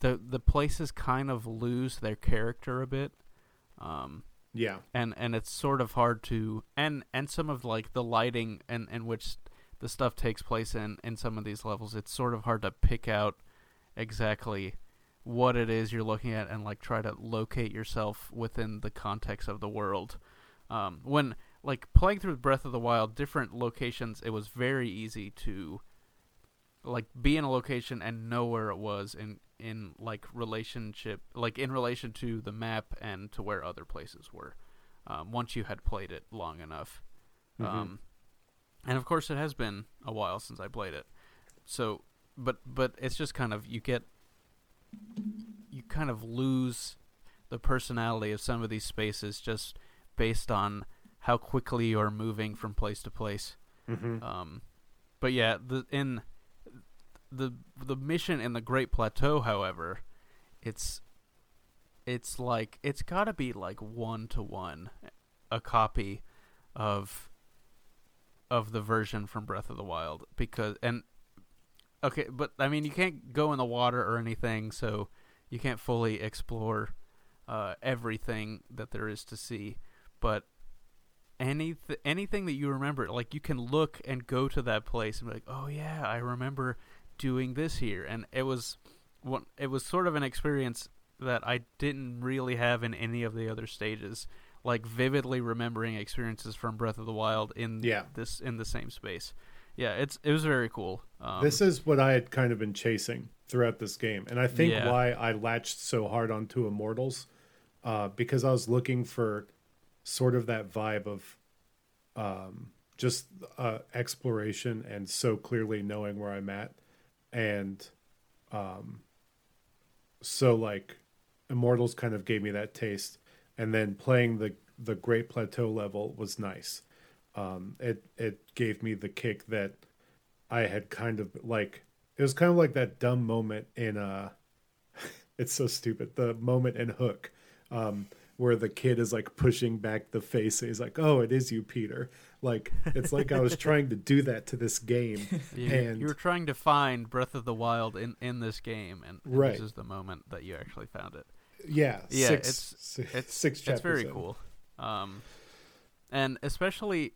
the the places kind of lose their character a bit. Um Yeah. and and it's sort of hard to and and some of like the lighting and in which the stuff takes place in in some of these levels it's sort of hard to pick out exactly what it is you're looking at and like try to locate yourself within the context of the world um, when like playing through breath of the wild different locations it was very easy to like be in a location and know where it was in in like relationship like in relation to the map and to where other places were um, once you had played it long enough Mhm. um, and of course it has been a while since i played it so but but it's just kind of you get you kind of lose the personality of some of these spaces just based on how quickly you're moving from place to place. Hmm um, but yeah, the in the the mission in the Great Plateau, however, it's it's like it's got to be like one to one a copy of of the version from Breath of the Wild because and okay, but I mean you can't go in the water or anything, so you can't fully explore uh, everything that there is to see, but any anything that you remember like you can look and go to that place and be like oh yeah i remember doing this here and it was one it was sort of an experience that i didn't really have in any of the other stages like vividly remembering experiences from breath of the wild in Yeah. this in the same space yeah it's it was very cool um, this is what I had kind of been chasing throughout this game, and I think Yeah. why I latched so hard onto Immortals, uh, because I was looking for sort of that vibe of um, just uh, exploration and so clearly knowing where I'm at, and um, so like Immortals kind of gave me that taste, and then playing the the Great Plateau level was nice. Um, it it gave me the kick that I had kind of like it was kind of like that dumb moment in uh it's so stupid the moment in Hook um where the kid is like pushing back the face. And he's like oh it is you Peter. Like it's like I was trying to do that to this game you, and you were trying to find breath of the wild in in this game and, and Right. this is the moment that you actually found it. Yeah Yeah, six, it's- si- it's six it's very in. cool. Um and especially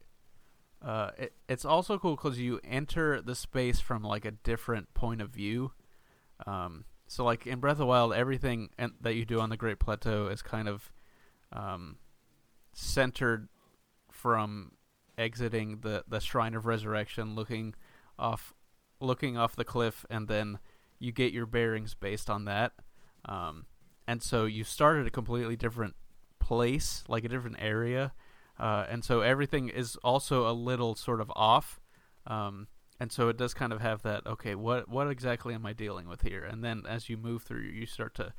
uh it, it's also cool because you enter the space from like a different point of view. Um so like in breath of the wild everything and, that you do on the great plateau is kind of um centered from exiting the the shrine of resurrection looking off looking off the cliff and then you get your bearings based on that um and so you start at a completely different place, like a different area, uh, and so everything is also a little sort of off, um, and so it does kind of have that. Okay, what what exactly am I dealing with here? And then as you move through, you start to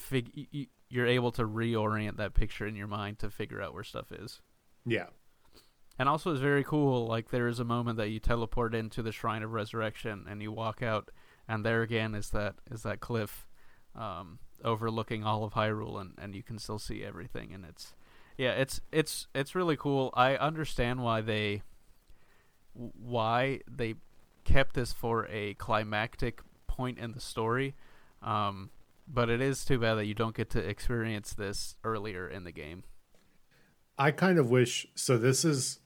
fig. You're able to reorient that picture in your mind to figure out where stuff is. yeah And also, it's very cool. Like there is a moment that you teleport into the Shrine of Resurrection, and you walk out, and there again is that is that cliff, um, overlooking all of Hyrule, and, and you can still see everything. And it's, yeah, it's it's it's really cool. I understand why they, why they kept this for a climactic point in the story, um, but it is too bad that you don't get to experience this earlier in the game. I kind of wish so this is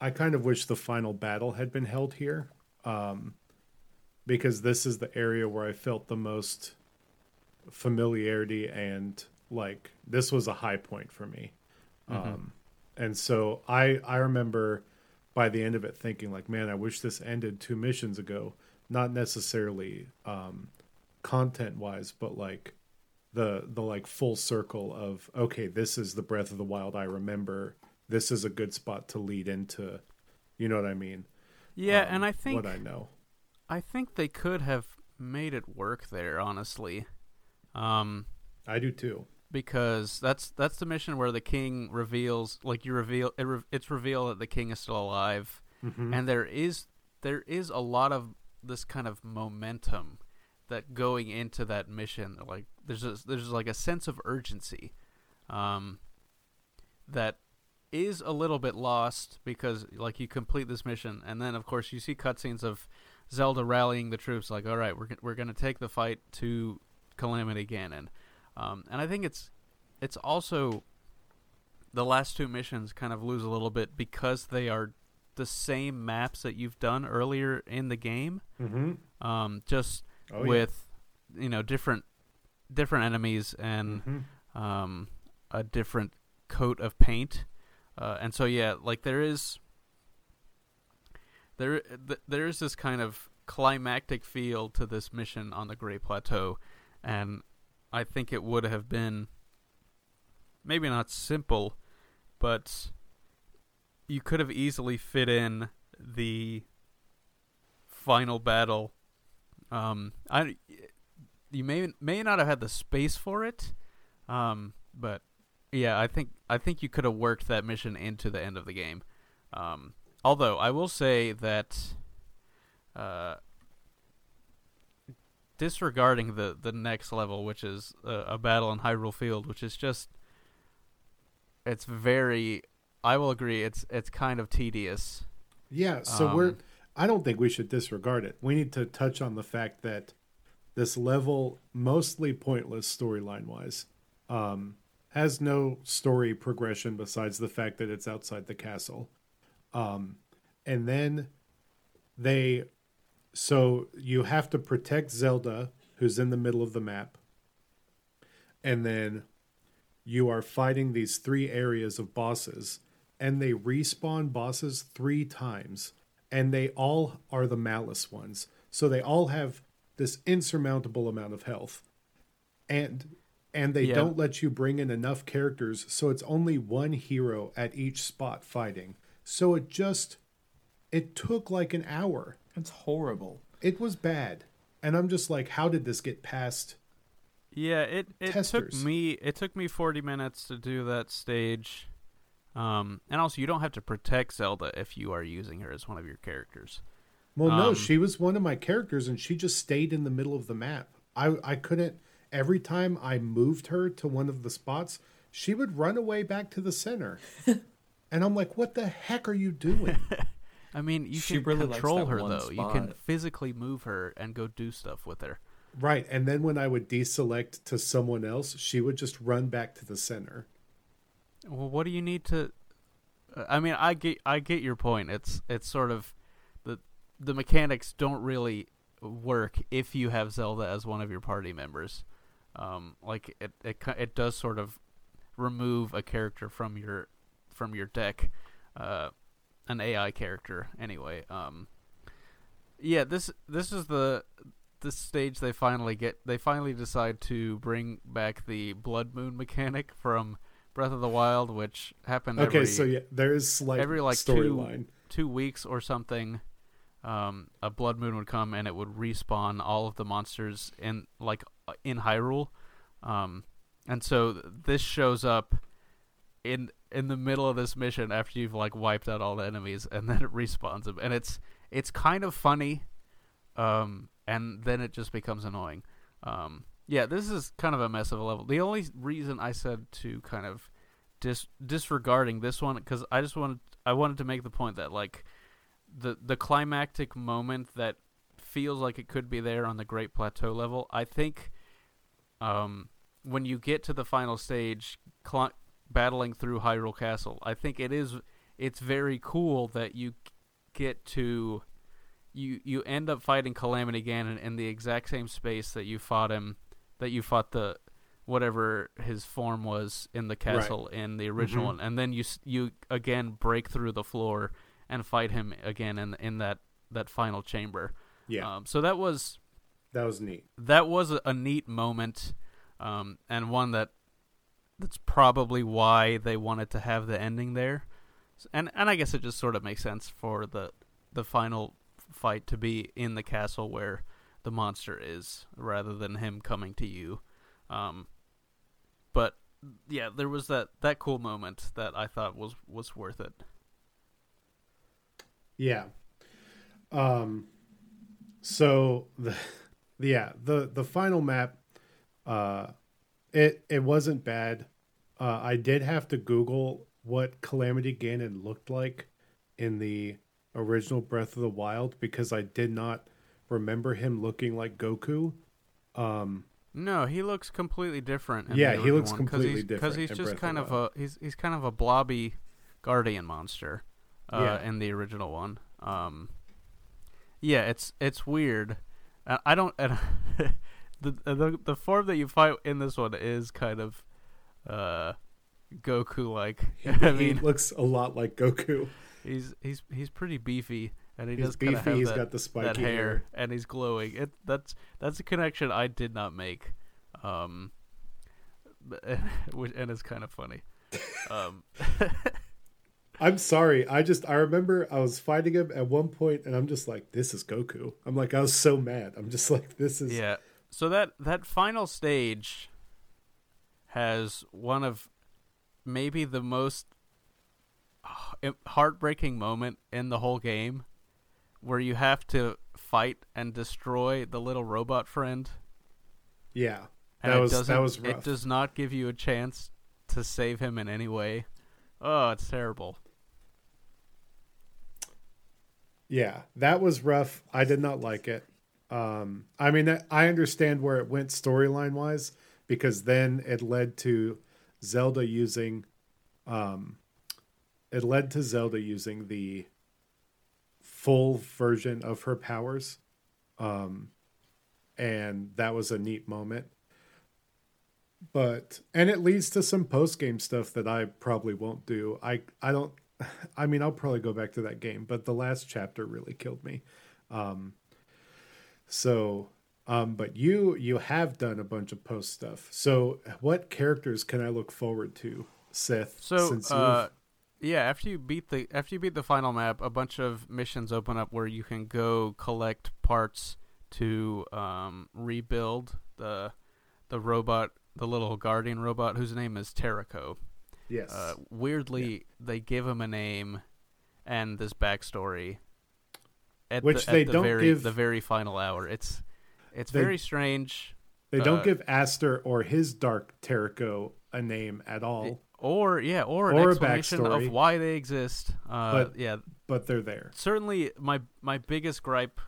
I kind of wish the final battle had been held here. Um because this is the area where I felt the most familiarity and like this was a high point for me. Um and so I I remember by the end of it thinking like man I wish this ended two missions ago not necessarily um content wise but like the the like full circle of okay this is the breath of the wild i remember. This is a good spot to lead into. You know what i mean? Yeah, Um, and I think what i know. I think they could have made it work there, honestly. Um, i do too. because that's that's the mission where the king reveals, like you reveal, it re- it's revealed that the king is still alive, Mhm. and there is there is a lot of this kind of momentum that going into that mission, like there's a, there's like a sense of urgency, um, that is a little bit lost because like you complete this mission and then of course you see cutscenes of Zelda rallying the troops like all right we're we're going to take the fight to Calamity Ganon. Um, and I think it's it's also the last two missions kind of lose a little bit because they are the same maps that you've done earlier in the game. Mm-hmm. Um, just Oh, with you know different different enemies and Mm-hmm. um, a different coat of paint. Uh, and so yeah, like there is there th- there is this kind of climactic feel to this mission on the Great Plateau, and I think it would have been maybe not simple, but you could have easily fit in the final battle. Um, I you may may not have had the space for it, um, but yeah, I think I think you could have worked that mission into the end of the game. Um, although I will say that, uh, disregarding the the next level, which is a, a battle in Hyrule Field, which is just, it's very. I will agree. It's it's kind of tedious. Yeah, so we're Um, I don't think we should disregard it. We need to touch on the fact that this level mostly pointless storyline wise. Um has no story progression besides the fact that it's outside the castle. Um and then they so you have to protect Zelda who's in the middle of the map. And then you are fighting these three areas of bosses and they respawn bosses three times and they all are the malice ones so they all have this insurmountable amount of health and and they Yeah. don't let you bring in enough characters so it's only one hero at each spot fighting so it just it took like an hour That's horrible. it was bad and i'm just like how did this get past Yeah, it it Testers. took me it took me 40 minutes to do that stage. Um and also you don't have to protect Zelda if you are using her as one of your characters. Well, no, Um, she was one of my characters, and she just stayed in the middle of the map. I I couldn't. Every time I moved her to one of the spots, she would run away back to the center, and I'm like, "What the heck are you doing?" I mean, you She can really control her one though. You can physically move her and go do stuff with her. right, and then when I would deselect to someone else, she would just run back to the center. Well, what do you need to uh, I mean, I get I get your point. It's it's sort of the the mechanics don't really work if you have Zelda as one of your party members. Um like it it it does sort of remove a character from your from your deck. Uh an AI character anyway. Um yeah, this this is the this stage they finally get they finally decide to bring back the blood moon mechanic from Breath of the Wild, which happened Okay, every so yeah, there is slight every, like, two- storyline. two weeks or something. Um, a blood moon would come and it would respawn all of the monsters in like in Hyrule. Um, and so th- this shows up in in the middle of this mission after you've like wiped out all the enemies, and then it respawns them, and it's it's kind of funny. Um, and then it just becomes annoying. Um, yeah, this is kind of a mess of a level. The only reason I said to kind of dis- disregarding this one because I just wanted I wanted to make the point that like the the climactic moment that feels like it could be there on the Great Plateau level. I think um, when you get to the final stage, cl- battling through Hyrule Castle, I think it is it's very cool that you get to you you end up fighting Calamity Ganon in the exact same space that you fought him that you fought the whatever his form was in the castle in the original Mhm. one and then you you again break through the floor and fight him again in in that that final chamber Yeah, um, so that was that was neat. that was a, a neat moment um, and one that that's probably why they wanted to have the ending there and and I guess it just sort of makes sense for the the final fight to be in the castle where the monster is rather than him coming to you um, but yeah there was that that cool moment that I thought was was worth it Yeah. Um so the yeah, the the final map, uh, it it wasn't bad. Uh, I did have to Google what Calamity Ganon looked like in the original Breath of the Wild because I did not remember him looking like Goku. Um, No, he looks completely different. Yeah, he looks one, completely he's, different he's in just Breath of kind of a he's he's kind of a blobby guardian monster. Uh, Yeah. in the original one. Um, yeah, it's it's weird. Uh, I don't. And the, the the form that you fight in this one is kind of uh, Goku like. I he mean, looks a lot like Goku. he's he's he's pretty beefy, and he He's does beefy. have He's that, got the spiky hair, hair. and he's glowing. It that's that's a connection I did not make, um, and it's kind of funny. Um, I'm sorry. I just I remember I was fighting him at one point, and I'm just like, "This is Goku." I'm like, I was so mad. I'm just like, "This is." yeah. So that that final stage has one of maybe the most uh, heartbreaking moment in the whole game, where you have to fight and destroy the little robot friend. Yeah. And That it was- that was It does not give you a chance to save him in any way. Oh, it's terrible. Yeah, that was rough. I did not like it. Um, I mean, I understand where it went storyline wise because then it led to Zelda using, um, it led to Zelda using the full version of her powers, um, and that was a neat moment. But and it leads to some post game stuff that I probably won't do. I I don't I mean, I'll probably go back to that game, but the last chapter really killed me. Um, so, um, but you you have done a bunch of post stuff. So, what characters can I look forward to, Sith? So, since uh, yeah, after you beat the after you beat the final map, a bunch of missions open up where you can go collect parts to um, rebuild the the robot, the little guardian robot whose name is Terrako. yes, Uh, weirdly, they give him a name and this backstory. At Which the, they the don't very, give- the very final hour. It's it's They- very strange. they don't uh, give Astor or his Dark Terrako a name at all, Or yeah, or an Or a explanation of why they exist. Uh, But- yeah, but they're there. certainly my my biggest gripe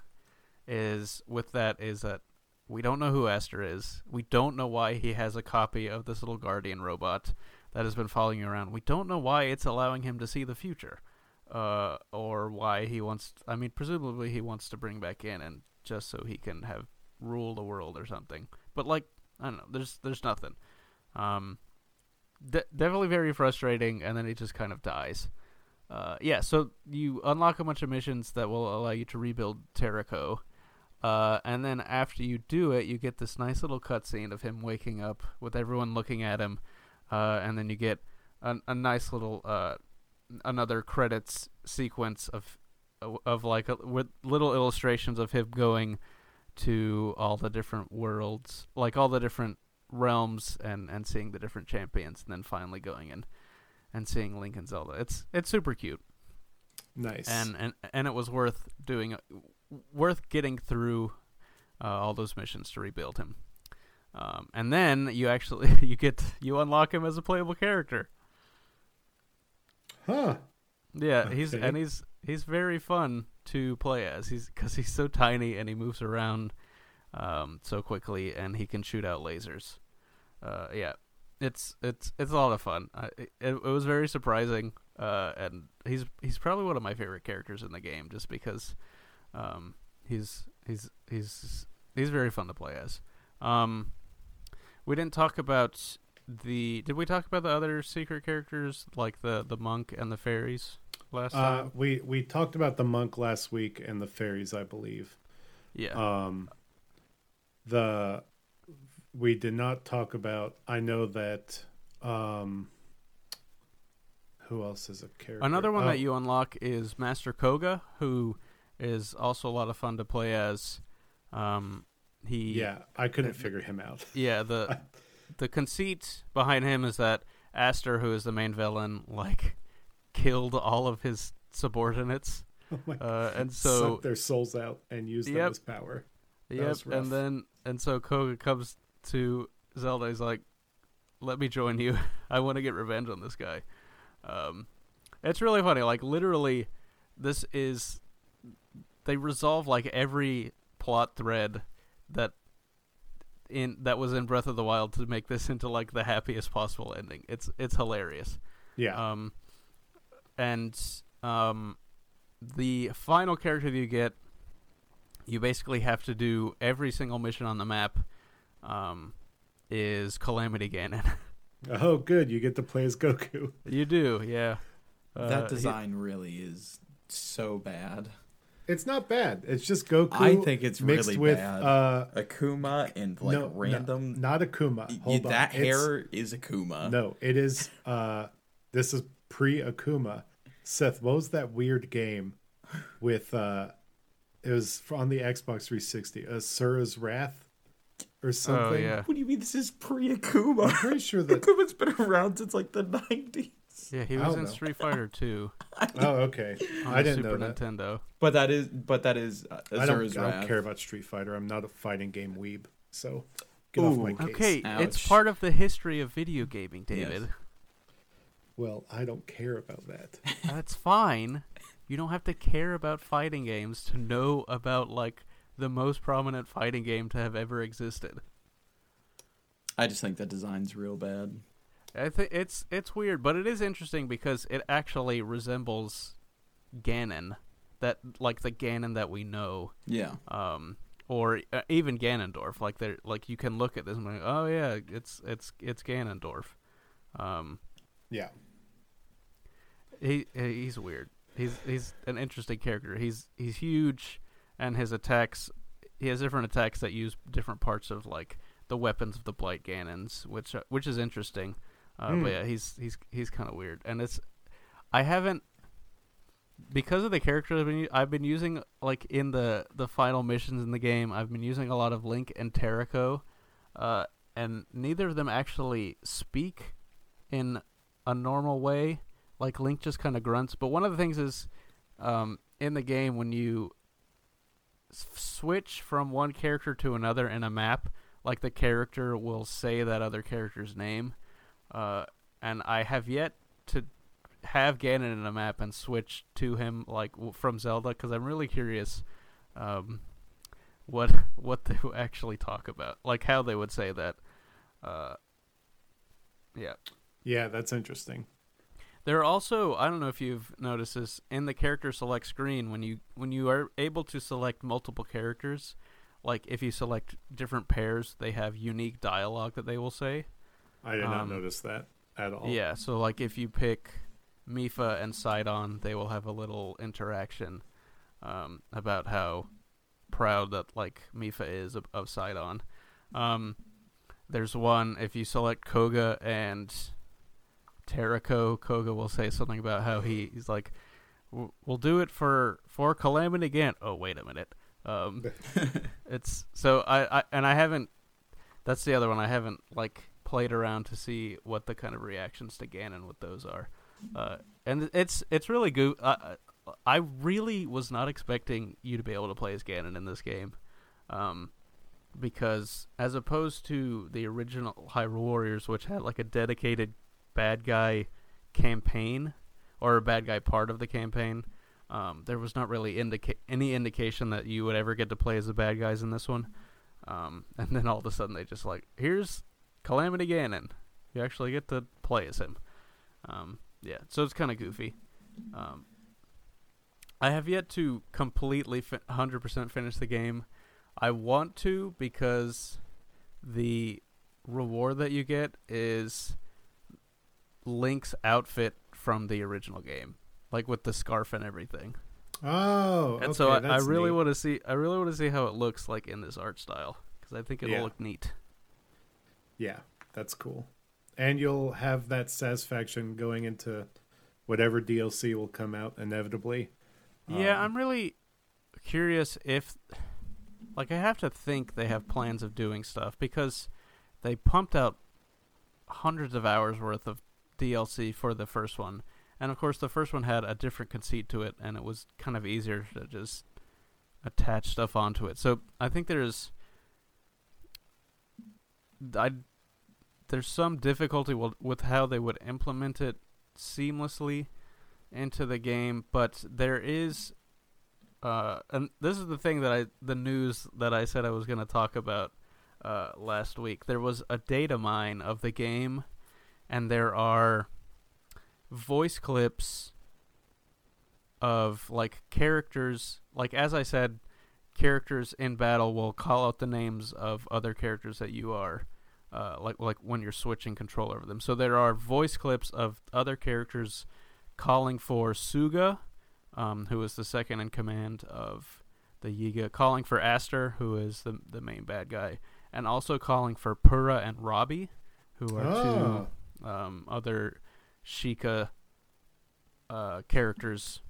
is with that is that we don't know who Astor is. We don't know why he has a copy of this little guardian robot that has been following you around. We don't know why it's allowing him to see the future, uh, or why he wants. I mean, presumably he wants to bring back in and just so he can have rule the world or something. But like I don't know. There's there's nothing. Um, de- definitely very frustrating, and then he just kind of dies. Uh, yeah, so you unlock a bunch of missions that will allow you to rebuild Terrako. Uh, and then after you do it, you get this nice little cutscene of him waking up with everyone looking at him. Uh, and then you get a, a nice little uh, another credits sequence of of like a, with little illustrations of him going to all the different worlds, like all the different realms, and and seeing the different champions, and then finally going in and seeing Link and Zelda. It's it's super cute, Nice. and and and it was worth doing, worth getting through uh, all those missions to rebuild him. Um, and then you actually you get you unlock him as a playable character. huh? Yeah, he's Okay. and he's he's very fun to play as. He's because he's so tiny and he moves around um, so quickly and he can shoot out lasers. Uh, yeah, it's it's it's a lot of fun. I, it, it was very surprising, uh, and he's he's probably one of my favorite characters in the game just because um, he's he's he's he's very fun to play as. Um, we didn't talk about the. Did we talk about the other secret characters like the the monk and the fairies last Uh, time? we we talked about the monk last week and the fairies, I believe. Yeah. Um, the we did not talk about. I know that. Um, who else is a character? Another one Oh, that you unlock is Master Kohga, who is also a lot of fun to play as. Um, he Yeah, I couldn't figure him out. yeah the the conceit behind him is that Astor, who is the main villain, like killed all of his subordinates, Oh my uh, and so suck their souls out and use them as power. Yep, and then and so Kohga comes to Zelda. He's like, "Let me join you. I want to get revenge on this guy." Um, it's really funny. Like literally, this is they resolve like every plot thread that in that was in Breath of the Wild to make this into like the happiest possible ending. It's it's hilarious. Yeah. Um, and um, the final character that you get, you basically have to do every single mission on the map. Um, is Calamity Ganon? oh, good. You get to play as Goku. you do, yeah. Uh, that he- design really is so bad. It's not bad. It's just Goku. I think it's mixed really with bad. uh Akuma and like no, no, random. not Akuma. y- Hold on. that It's- hair is Akuma. No, it is. uh This is pre Akuma. Seth, what was that weird game with? uh It was on the Xbox 360. Asura's Wrath or something. Oh yeah, What do you mean this is pre Akuma? I'm pretty sure that. Akuma's been around since like the nineties. yeah. He was in know. Street Fighter 2 Oh, okay. on I the didn't Super know that. Nintendo. But that is, but that is uh, I don't, Asura's I don't care about Street Fighter. I'm not a fighting game weeb. So get off my Ooh. case. Okay, it's part of the history of video gaming, Yes. David. Well, I don't care about that. That's fine. You don't have to care about fighting games to know about like the most prominent fighting game to have ever existed. I just think that design's real bad. I think it's it's weird, but it is interesting because it actually resembles Ganon, that like the Ganon that we know, Yeah. um, or uh, even Ganondorf. Like they like you can look at this and be like, oh yeah, it's it's it's Ganondorf. Um, Yeah. he he's weird. He's he's an interesting character. He's he's huge, and his attacks. He has different attacks that use different parts of like the weapons of the Blight Ganons, which uh, which is interesting. Uh, Hmm. But yeah, he's he's he's kind of weird, and it's I haven't because of the character I've been, I've been using like in the the final missions in the game. I've been using a lot of Link and Terrako, uh, and neither of them actually speak in a normal way. Like Link just kind of grunts. But one of the things is, um, in the game when you s- switch from one character to another in a map, like the character will say that other character's name. Uh, and I have yet to have Ganon in a map and switch to him like w- from Zelda because I'm really curious um, what what they actually talk about, like how they would say that. Uh, yeah, Yeah, that's interesting. There are also I don't know if you've noticed this in the character select screen when you when you are able to select multiple characters, like if you select different pairs, they have unique dialogue that they will say. I did not Um, notice that at all. Yeah, so like if you pick Mipha and Sidon, they will have a little interaction um, about how proud that like Mipha is of, of Sidon. Um, there's one if you select Kohga and Terrako, Kohga will say something about how he, he's like, "We'll do it for for Calamity again." Oh, wait a minute. Um, it's so I, I and I haven't. That's the other one. I haven't like played around to see what the kind of reactions to Ganon with those are, uh, and it's it's really good. I, I I really was not expecting you to be able to play as Ganon in this game, um, because as opposed to the original Hyrule Warriors, which had like a dedicated bad guy campaign or a bad guy part of the campaign. Um, there was not really indica- any indication that you would ever get to play as the bad guys in this one. Um, and then all of a sudden they just like, here's Calamity Ganon. You actually get to play as him. Um, yeah, so it's kind of goofy. Um, I have yet to completely fi- 100% finish the game. I want to because the reward that you get is Link's outfit from the original game, like with the scarf and everything. Oh, And so I, okay, I really want to see. I really want to see how it looks like in this art style because I think it'll Yeah. look neat. Yeah, that's cool. And you'll have that satisfaction going into whatever DLC will come out inevitably. Yeah, Um, I'm really curious if, like, I have to think they have plans of doing stuff because they pumped out hundreds of hours worth of DLC for the first one, and of course the first one had a different conceit to it, and it was kind of easier to just attach stuff onto it. So I think there's I there's some difficulty with, how they would implement it seamlessly into the game, but there is uh, and this is the thing that I the news that I said I was going to talk about uh, last week. There was a data mine of the game, and there are voice clips of like characters. Like as I said, characters in battle will call out the names of other characters that you are. Uh, like like when you're switching control over them. So there are voice clips of other characters calling for Sooga, um, who is the second in command of the Yiga, calling for Astor, who is the the main bad guy, and also calling for Purah and Robbie, who are Ah. two um, other Sheikah uh, characters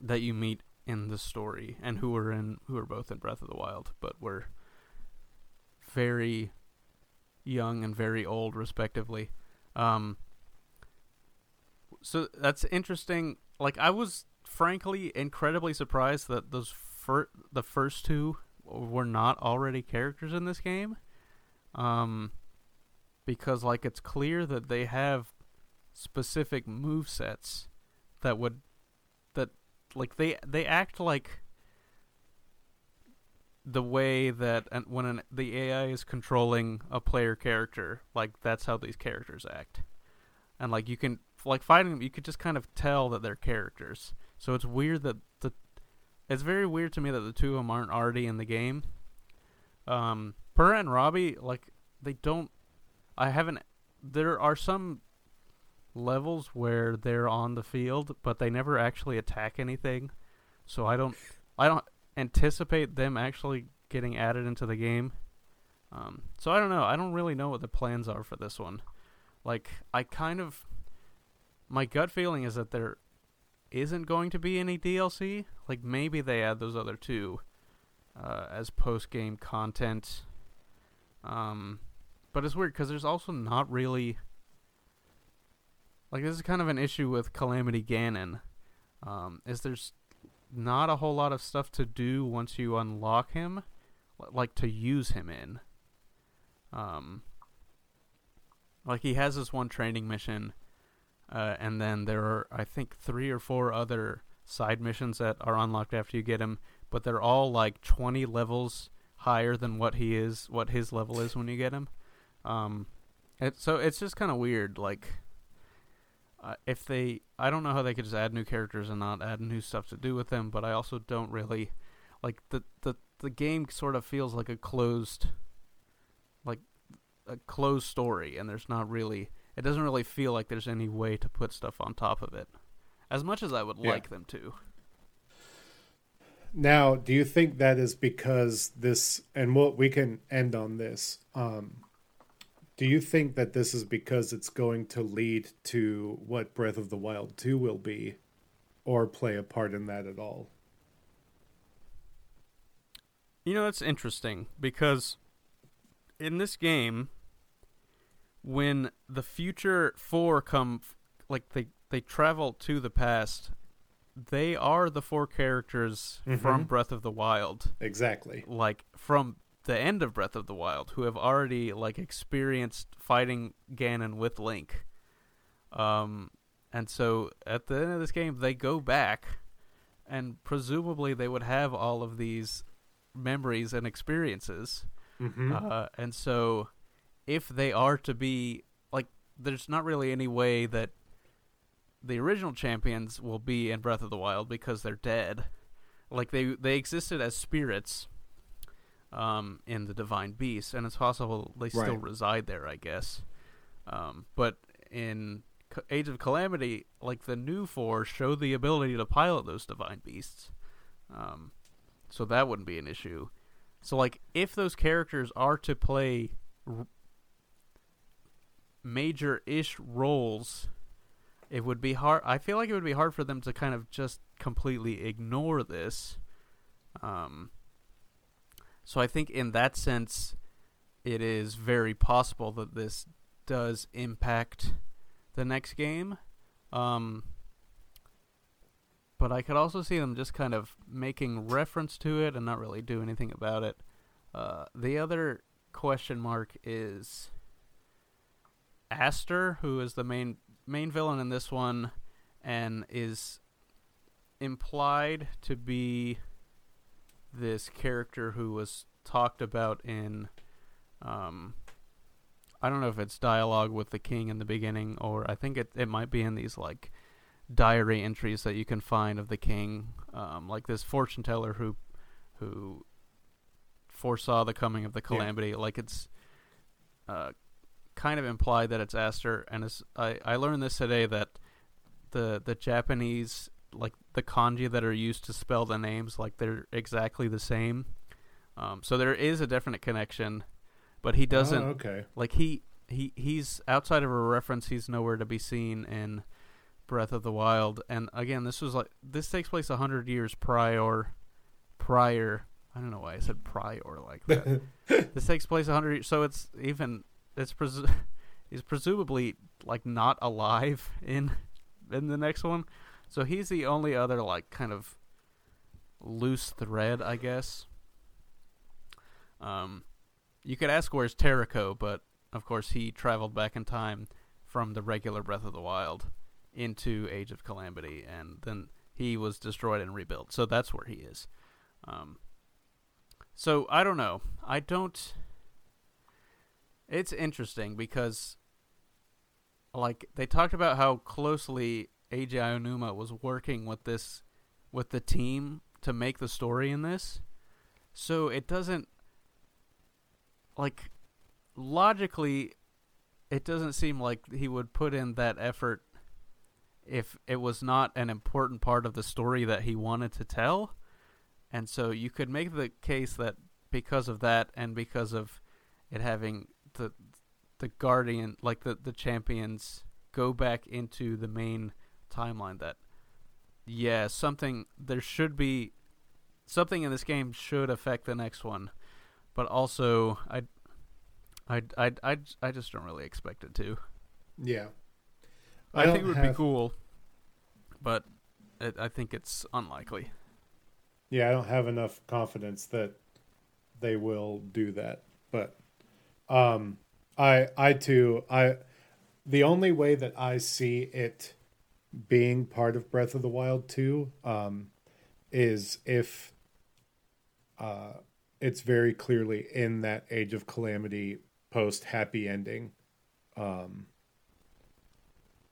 that you meet in the story, and who are in who are both in Breath of the Wild, but were very young and very old, respectively. Um, so that's interesting. Like I was frankly incredibly surprised that those fir- the first two were not already characters in this game. Um, because like it's clear that they have specific move sets that would that like they they act like the way that when an, the AI is controlling a player character, like that's how these characters act, and like you can like fighting them, you could just kind of tell that they're characters. So it's weird that the it's very weird to me that the two of them aren't already in the game. Um, Purah and Robbie, like they don't. I haven't. There are some levels where they're on the field, but they never actually attack anything. So I don't. I don't anticipate them actually getting added into the game. Um, so I don't know. I don't really know what the plans are for this one. Like I kind of. My gut feeling is that there isn't going to be any DLC. Like maybe they add those other two uh, as post game content. Um, but it's weird because there's also not really like this is kind of an issue with Calamity Ganon. Um, is there's not a whole lot of stuff to do once you unlock him, like to use him in. Um, like he has this one training mission, uh, and then there are I think three or four other side missions that are unlocked after you get him, but they're all like 20 levels higher than what he is, what his level is when you get him. Um, it, so it's just kind of weird. Like, uh, if they, I don't know how they could just add new characters and not add new stuff to do with them, but I also don't really like the the the game sort of feels like a closed, like a closed story, and there's not really, it doesn't really feel like there's any way to put stuff on top of it, as much as I would Yeah. like them to. Now, do you think that is because this, and what we can end on this? Um, do you think that this is because it's going to lead to what Breath of the Wild 2 will be, or play a part in that at all? You know, that's interesting because in this game, when the future four come, like they they travel to the past, they are the four characters from Mhm. Breath of the Wild, Exactly. like from the end of Breath of the Wild, who have already like experienced fighting Ganon with Link. Um, and so at the end of this game, they go back, and presumably they would have all of these memories and experiences. Mm-hmm. Uh, and so, if they are to be like, there's not really any way that the original champions will be in Breath of the Wild because they're dead. Like they they existed as spirits, um, in the Divine Beast, and it's possible they still Right. reside there, I guess. Um, but in C- Age of Calamity, like the new four show the ability to pilot those Divine Beasts. Um, so that wouldn't be an issue. So like if those characters are to play r- major-ish roles, it would be hard. I feel like it would be hard for them to kind of just completely ignore this. Um, so I think in that sense, it is very possible that this does impact the next game. Um, but I could also see them just kind of making reference to it and not really do anything about it. Uh, the other question mark is Astor, who is the main main villain in this one, and is implied to be this character who was talked about in um I don't know if it's dialogue with the king in the beginning or I think it it might be in these like diary entries that you can find of the king um like this fortune teller who who foresaw the coming of the calamity yeah. like it's uh kind of implied that it's Astor and I I learned this today that the the Japanese like the kanji that are used to spell the names like they're exactly the same. Um, so there is a definite connection, but he doesn't. Oh, okay. Like he he he's outside of a reference. He's nowhere to be seen in Breath of the Wild. And again, this was like this takes place a hundred years prior. Prior. I don't know why I said prior like that. this takes place a hundred. So it's even it's presu- he's presumably like not alive in in the next one. So he's the only other like kind of loose thread, I guess. Um, you could ask where's Terrako, but of course he traveled back in time from the regular Breath of the Wild into Age of Calamity, and then he was destroyed and rebuilt. So that's where he is. Um, so I don't know. I don't. It's interesting because, like, they talked about how closely Eiji Aonuma was working with this with the team to make the story in this. So it doesn't like logically it doesn't seem like he would put in that effort if it was not an important part of the story that he wanted to tell. And so you could make the case that because of that and because of it having the the guardian like the the champions go back into the main timeline that yeah, something there should be something in this game should affect the next one, but also I I I I, I just don't really expect it to. Yeah. I, I think it would have... be cool, but it, I think it's unlikely. Yeah, I don't have enough confidence that they will do that. But um I I too I the only way that I see it being part of Breath of the Wild 2 um, is if uh, it's very clearly in that Age of Calamity post happy ending um,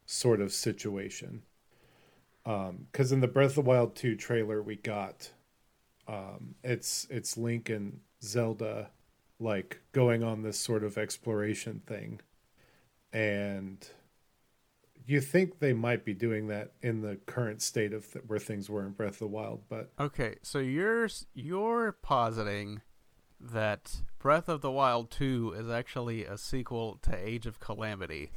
sort of situation. Because um, in the Breath of the Wild 2 trailer we got, um, it's it's Link and Zelda like going on this sort of exploration thing, and you think they might be doing that in the current state of th- where things were in Breath of the Wild, but okay. So you're you're positing that Breath of the Wild Two is actually a sequel to Age of Calamity,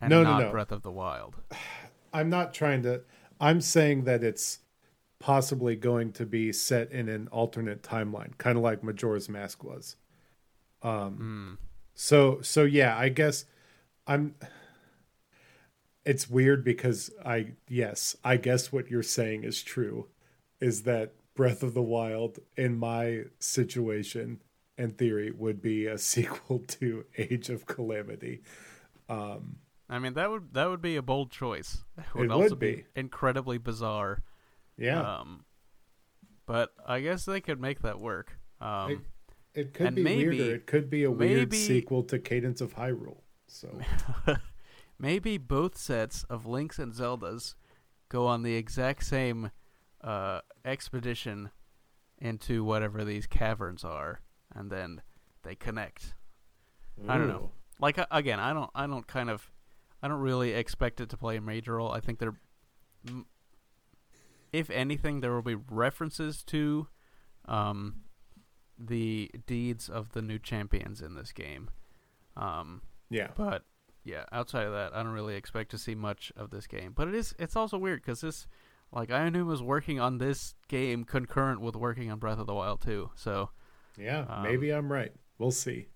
and no, not no, no. Breath of the Wild. I'm not trying to. I'm saying that it's possibly going to be set in an alternate timeline, kind of like Majora's Mask was. Um. Mm. So so yeah, I guess I'm it's weird because I yes, I guess what you're saying is true is that Breath of the Wild in my situation and theory would be a sequel to Age of Calamity. Um I mean that would that would be a bold choice. It would, it also would be. be. incredibly bizarre. Yeah. Um but I guess they could make that work. Um it, it could be maybe, weirder. It could be a weird maybe, sequel to Cadence of Hyrule. So maybe both sets of Links and Zeldas go on the exact same uh, expedition into whatever these caverns are, and then they connect. Ooh. I don't know. Like again, I don't. I don't kind of. I don't really expect it to play a major role. I think there, if anything, there will be references to, um, the deeds of the new champions in this game. Um, yeah. But yeah, outside of that, I don't really expect to see much of this game. But it is it's also weird because this, like, Aonuma was working on this game concurrent with working on Breath of the Wild too. So yeah, um, maybe I'm right. We'll see.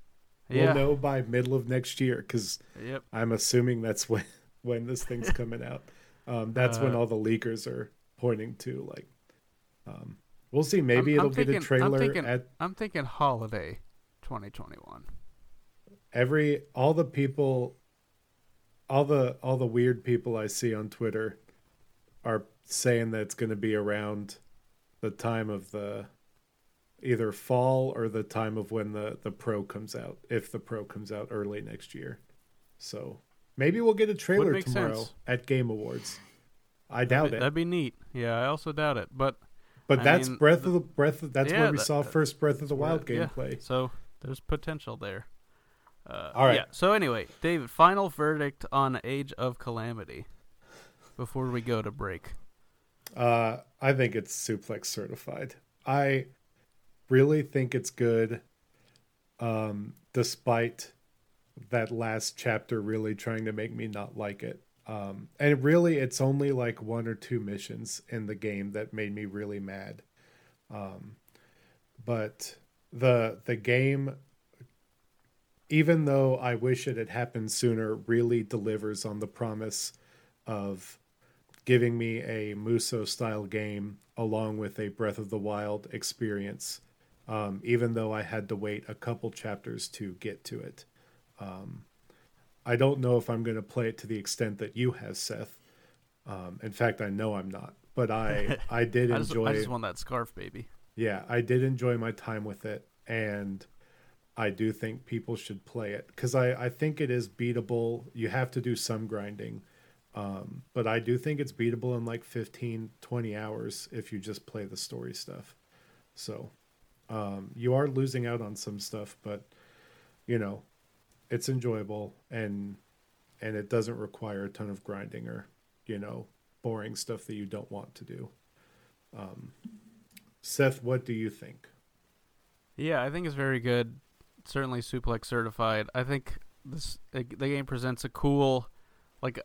We'll know by middle of next year because yep. I'm assuming that's when when this thing's coming out. Um, that's uh, when all the leakers are pointing to. Like, um, we'll see. Maybe I'm- I'm it'll get thinking- a I'm trailer thinking- at I'm thinking holiday 2021. every all the people all the all the weird people I see on Twitter are saying that it's going to be around the time of the either fall or the time of when the the pro comes out if the pro comes out early next year. So maybe we'll get a trailer tomorrow sense. at Game Awards. I doubt it. That'd be neat. Yeah, I also doubt it. But But I that's mean, Breath of the Breath. Of, that's yeah, where we that- saw that- first Breath of the Wild yeah, gameplay. So there's potential there. Uh, All right. Yeah. So anyway, David, final verdict on Age of Calamity before we go to break. Uh, I think it's suplex certified. I really think it's good, um, despite that last chapter really trying to make me not like it. Um, and really, it's only like one or two missions in the game that made me really mad. Um, but the the game, even though I wish it had happened sooner, really delivers on the promise of giving me a Muso style game along with a Breath of the Wild experience, um, even though I had to wait a couple chapters to get to it. Um, I don't know if I'm going to play it to the extent that you have, Seth. Um, in fact, I know I'm not, but I I did I just, enjoy. I just want that scarf, baby. Yeah, I did enjoy my time with it, and I do think people should play it because I, I think it is beatable. You have to do some grinding, um, but I do think it's beatable in like 15, 20 hours if you just play the story stuff. So um, you are losing out on some stuff, but you know, it's enjoyable and and it doesn't require a ton of grinding or you know boring stuff that you don't want to do. Um, Seth, what do you think? Yeah, I think it's very good. Certainly suplex certified. I think this the game presents a cool, like,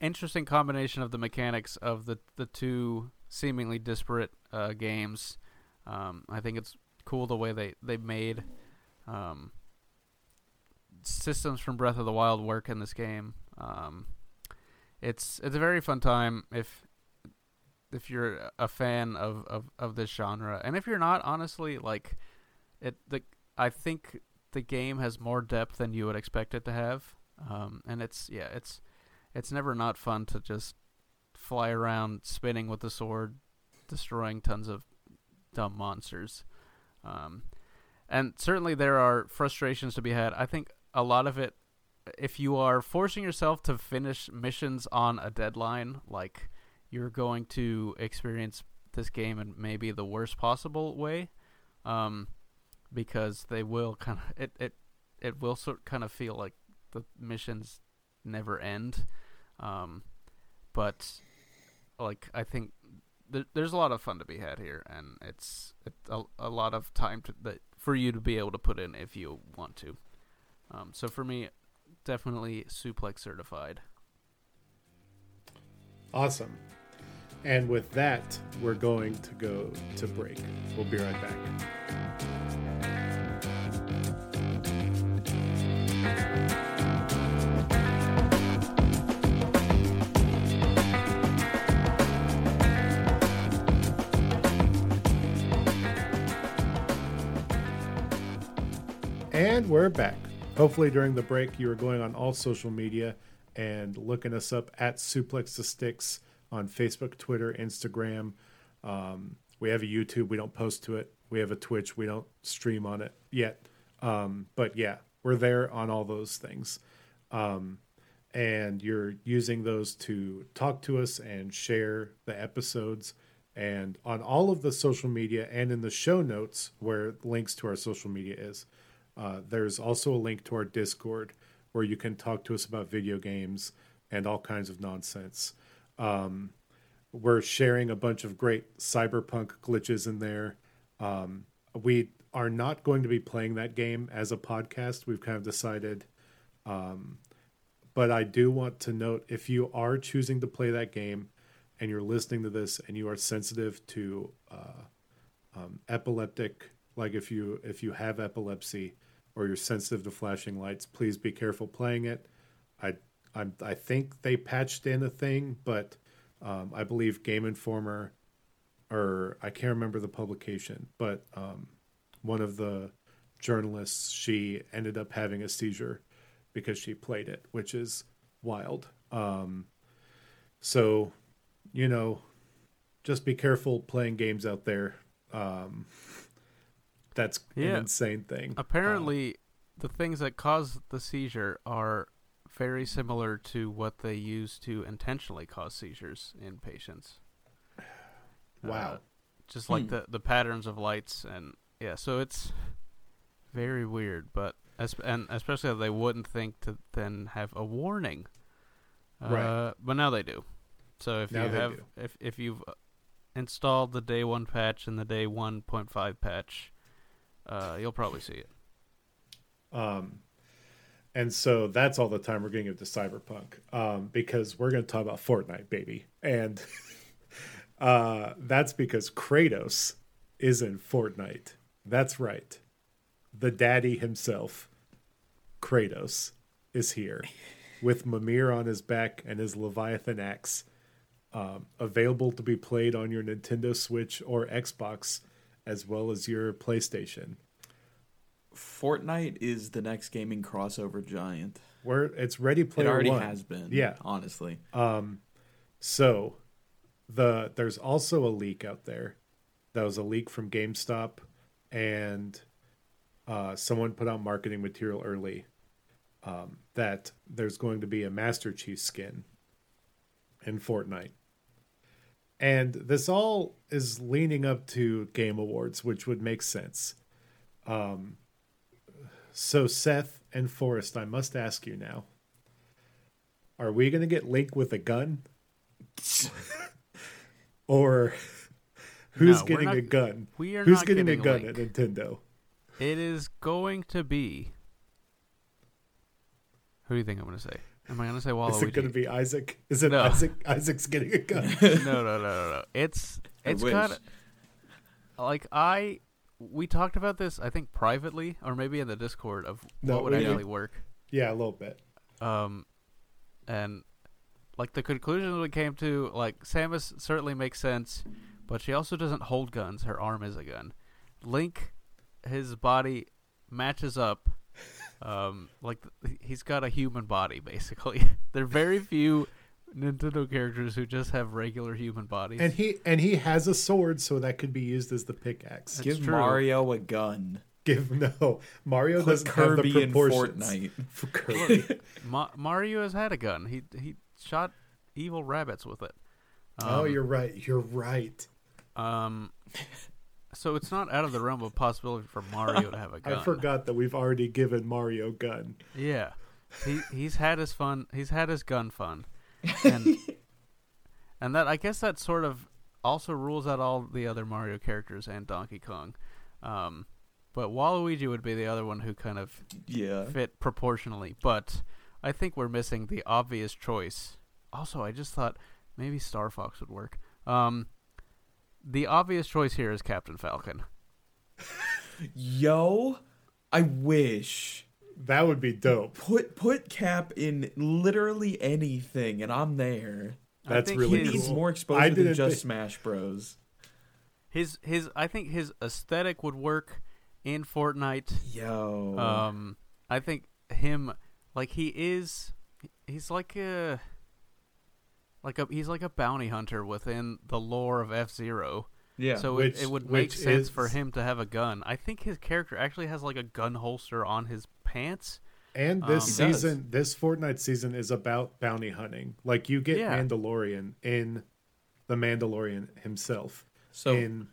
interesting combination of the mechanics of the the two seemingly disparate uh, games. Um, I think it's cool the way they they made um, systems from Breath of the Wild work in this game. Um, it's it's a very fun time if if you're a fan of, of, of this genre, and if you're not, honestly, like it the I think the game has more depth than you would expect it to have. Um, and it's yeah, it's it's never not fun to just fly around spinning with the sword, destroying tons of dumb monsters. Um, and certainly there are frustrations to be had. I think a lot of it, if you are forcing yourself to finish missions on a deadline, like you're going to experience this game in maybe the worst possible way. Um, because they will kind of it it it will sort kind of feel like the missions never end. Um but like i think there, there's a lot of fun to be had here and it's it, a, a lot of time to that for you to be able to put in if you want to. Um so for me definitely suplex certified. Awesome. And with that, we're going to go to break. We'll be right back. And we're back. Hopefully, during the break, you were going on all social media and looking us up at Suplex the Sticks on Facebook, Twitter, Instagram. Um, we have a YouTube. We don't post to it. We have a Twitch. We don't stream on it yet. Um, but yeah, we're there on all those things. Um, and you're using those to talk to us and share the episodes. And on all of the social media and in the show notes, where links to our social media is, uh, there's also a link to our Discord where you can talk to us about video games and all kinds of nonsense. Um, we're sharing a bunch of great cyberpunk glitches in there. Um, we are not going to be playing that game as a podcast. We've kind of decided. Um, but I do want to note if you are choosing to play that game and you're listening to this and you are sensitive to uh, um, epileptic, like if you if you have epilepsy or you're sensitive to flashing lights, please be careful playing it. I I, I think they patched in a thing, but Um, I believe Game Informer, or I can't remember the publication, but um, one of the journalists, she ended up having a seizure because she played it, which is wild. Um, so, you know, just be careful playing games out there. Um, that's Yeah. an insane thing. Apparently, the things that cause the seizure are very similar to what they use to intentionally cause seizures in patients. Wow. Uh, just like Hmm. the the patterns of lights and yeah, so it's very weird, but es- and especially that they wouldn't think to then have a warning. Uh, Right. But now they do. So if Now you they have do. if if you've uh, installed the day one patch and the day one point five patch, uh, you'll probably see it. Um, and so that's all the time we're getting into Cyberpunk um, because we're going to talk about Fortnite, baby. And uh, that's because Kratos is in Fortnite. That's right. The daddy himself, Kratos, is here with Mimir on his back and his Leviathan axe. Um, available to be played on your Nintendo Switch or Xbox, as well as your PlayStation. Fortnite is the next gaming crossover giant. Where it's Ready It already One. has been. Yeah. honestly. Um, so the there's also a leak out there. That was a leak from GameStop, and uh, someone put out marketing material early um, that there's going to be a Master Chief skin in Fortnite. And this all is leaning up to Game Awards, which would make sense. Um, so Seth and Forrest, I must ask you now: Are we going to get Link with a gun, or who's No, getting not- a gun? We are Who's not getting a gun Link. at Nintendo? It is going to be. Who do you think I'm going to say? Am I going to say Waluigi? Is it going to be Isaac? Is it No. Isaac? Isaac's getting a gun. no, no, no, no, no. It's it's kind of like I we talked about this I think privately or maybe in the Discord of No, what would actually work. yeah, a little bit. Um, and like the conclusion we came to, like Samus certainly makes sense, but she also doesn't hold guns. Her arm is a gun. Link, his body matches up. Um, like th- he's got a human body basically. there are very few Nintendo characters who just have regular human bodies. And he and he has a sword, so that could be used as the pickaxe. That's Give true. Mario a gun. Give no Mario Put doesn't Kirby have the in proportions. Fortnite. For Kirby. Ma- Mario has had a gun. He he shot evil rabbits with it. oh, Um, you're right. You're right. Um, so it's not out of the realm of possibility for Mario to have a gun. I forgot that we've already given Mario gun. Yeah, he he's had his fun. He's had his gun fun, and and that I guess that sort of also rules out all the other Mario characters and Donkey Kong. Um, but Waluigi would be the other one who kind of Yeah. fit proportionally. But I think we're missing the obvious choice. Also, I just thought maybe Star Fox would work. Um, the obvious choice here is Captain Falcon. Yo, I wish. That would be dope. Put put Cap in literally anything, and I'm there. I That's think really He his, needs cool. more I exposure than just thi- Smash Bros. His his I think his aesthetic would work in Fortnite. Yo. Um, I think him like he is. He's like a like a he's like a bounty hunter within the lore of F Zero. yeah. So Which- it, it would make which sense for him to have a gun. I think his character actually has like a gun holster on his pants. And this Um, He does. season, this Fortnite season is about bounty hunting. Like you get Yeah. Mandalorian in the Mandalorian himself so in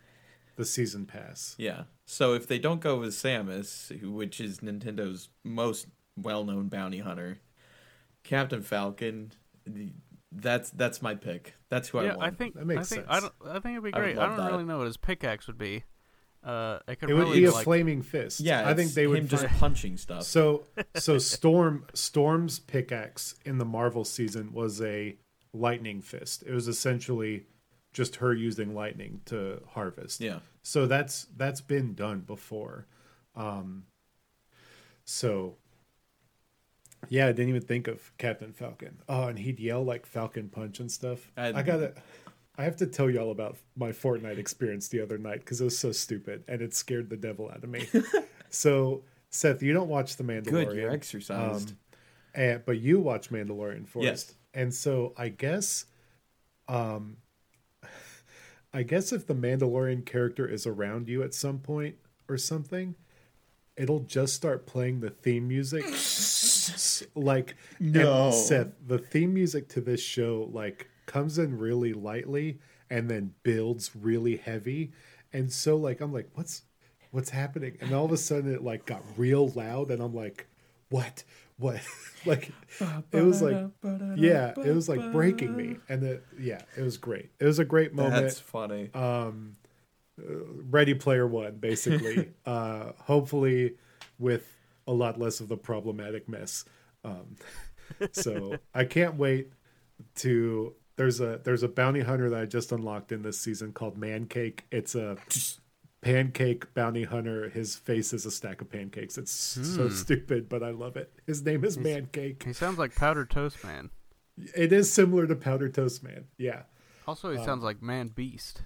the season pass. yeah. So if they don't go with Samus, which is Nintendo's most well-known bounty hunter, Captain Falcon, the- that's that's my pick. That's who I want. I think That makes I think sense. I don't I think it'd be great. I, love don't that. really know what his pickaxe would be. Uh, it could It would really be a like flaming fist. yeah, I think they would him just find- punching stuff. So so Storm Storm's pickaxe in the Marvel season was a lightning fist. It was essentially just her using lightning to harvest. yeah. So that's that's been done before. Um so Yeah, I didn't even think of Captain Falcon. Oh, and he'd yell like Falcon Punch and stuff. I- I gotta, I have to tell y'all about my Fortnite experience the other night because it was so stupid and it scared the devil out of me. so, Seth, you don't watch The Mandalorian. Good, you're exercised. Um, and but you watch Mandalorian first. Yes. And so I guess um I guess if the Mandalorian character is around you at some point or something, it'll just start playing the theme music. Like No. Seth, the theme music to this show like comes in really lightly and then builds really heavy. And so like I'm like, what's what's happening? And all of a sudden it like got real loud and I'm like, what? What? like it was like yeah, it was like breaking me. And it yeah, it was great. It was a great moment. That's funny. Um Ready Player One, basically. uh hopefully with a lot less of the problematic mess. Um so I can't wait to there's a there's a bounty hunter that I just unlocked in this season called Mancake. It's a pancake bounty hunter. His face is a stack of pancakes. It's so stupid, but I love it. His name is Mancake. He sounds like Powder Toast Man. It is similar to Powder Toast Man. Yeah. Also, he Um, sounds like Man Beast.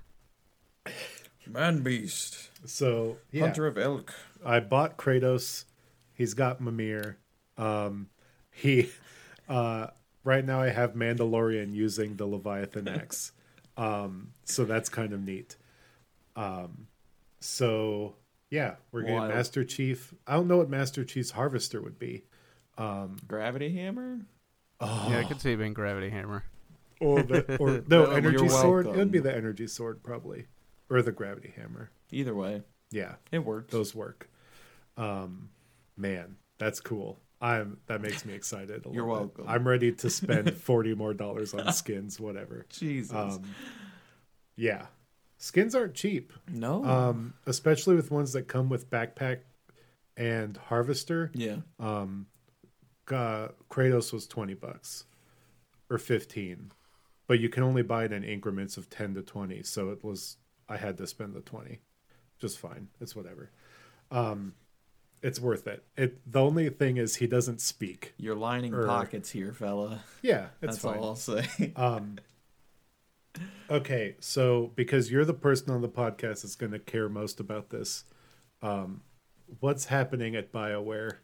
Man beast. So yeah, of elk. I bought Kratos. He's got Mimir. Um, he uh, right now I have Mandalorian using the Leviathan Axe. Um, so that's kind of neat. Um, so yeah, we're getting Wild. Master Chief. I don't know what Master Chief's harvester would be. Gravity hammer? Oh, Yeah, I could see it being Gravity Hammer. or the or no Oh, energy you're sword. It would be the energy sword probably, or the gravity hammer. Either way, Yeah, it works. those work. Um, man, that's cool. I'm that makes me excited. A You're little bit. welcome. I'm ready to spend forty more dollars on skins, whatever. Jesus. Um, yeah, skins aren't cheap. no. Um, especially with ones that come with backpack and harvester. yeah. Um, uh, Kratos was twenty bucks or fifteen, but you can only buy it in increments of ten to twenty. So it was I had to spend the twenty, just fine. It's whatever. Um, it's worth it. It the only thing is he doesn't speak. You're lining Or- pockets here, fella. Yeah, it's That's fine. all I'll say. Um, okay, so because you're the person on the podcast that's going to care most about this, um, what's happening at Bioware?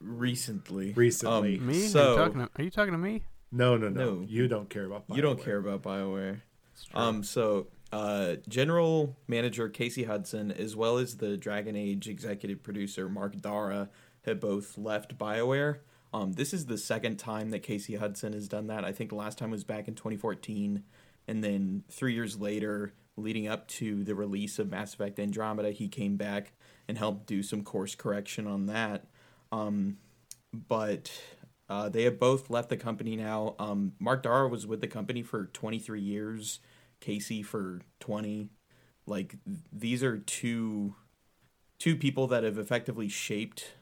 Recently. Recently. Um, Me? are, So you talking to, are you talking to me? No, no, no. No. You don't care about. Bioware. you don't care about BioWare. Um, so uh, general manager Casey Hudson, as well as the Dragon Age executive producer Mark Darrah, have both left BioWare. Um, this is the second time that Casey Hudson has done that. I think last time was back in 2014, and then three years later, leading up to the release of Mass Effect Andromeda, he came back and helped do some course correction on that. Um, but uh, they have both left the company now. Um, Mark Darrah was with the company for 23 years. Casey for 20. Like these are two two people that have effectively shaped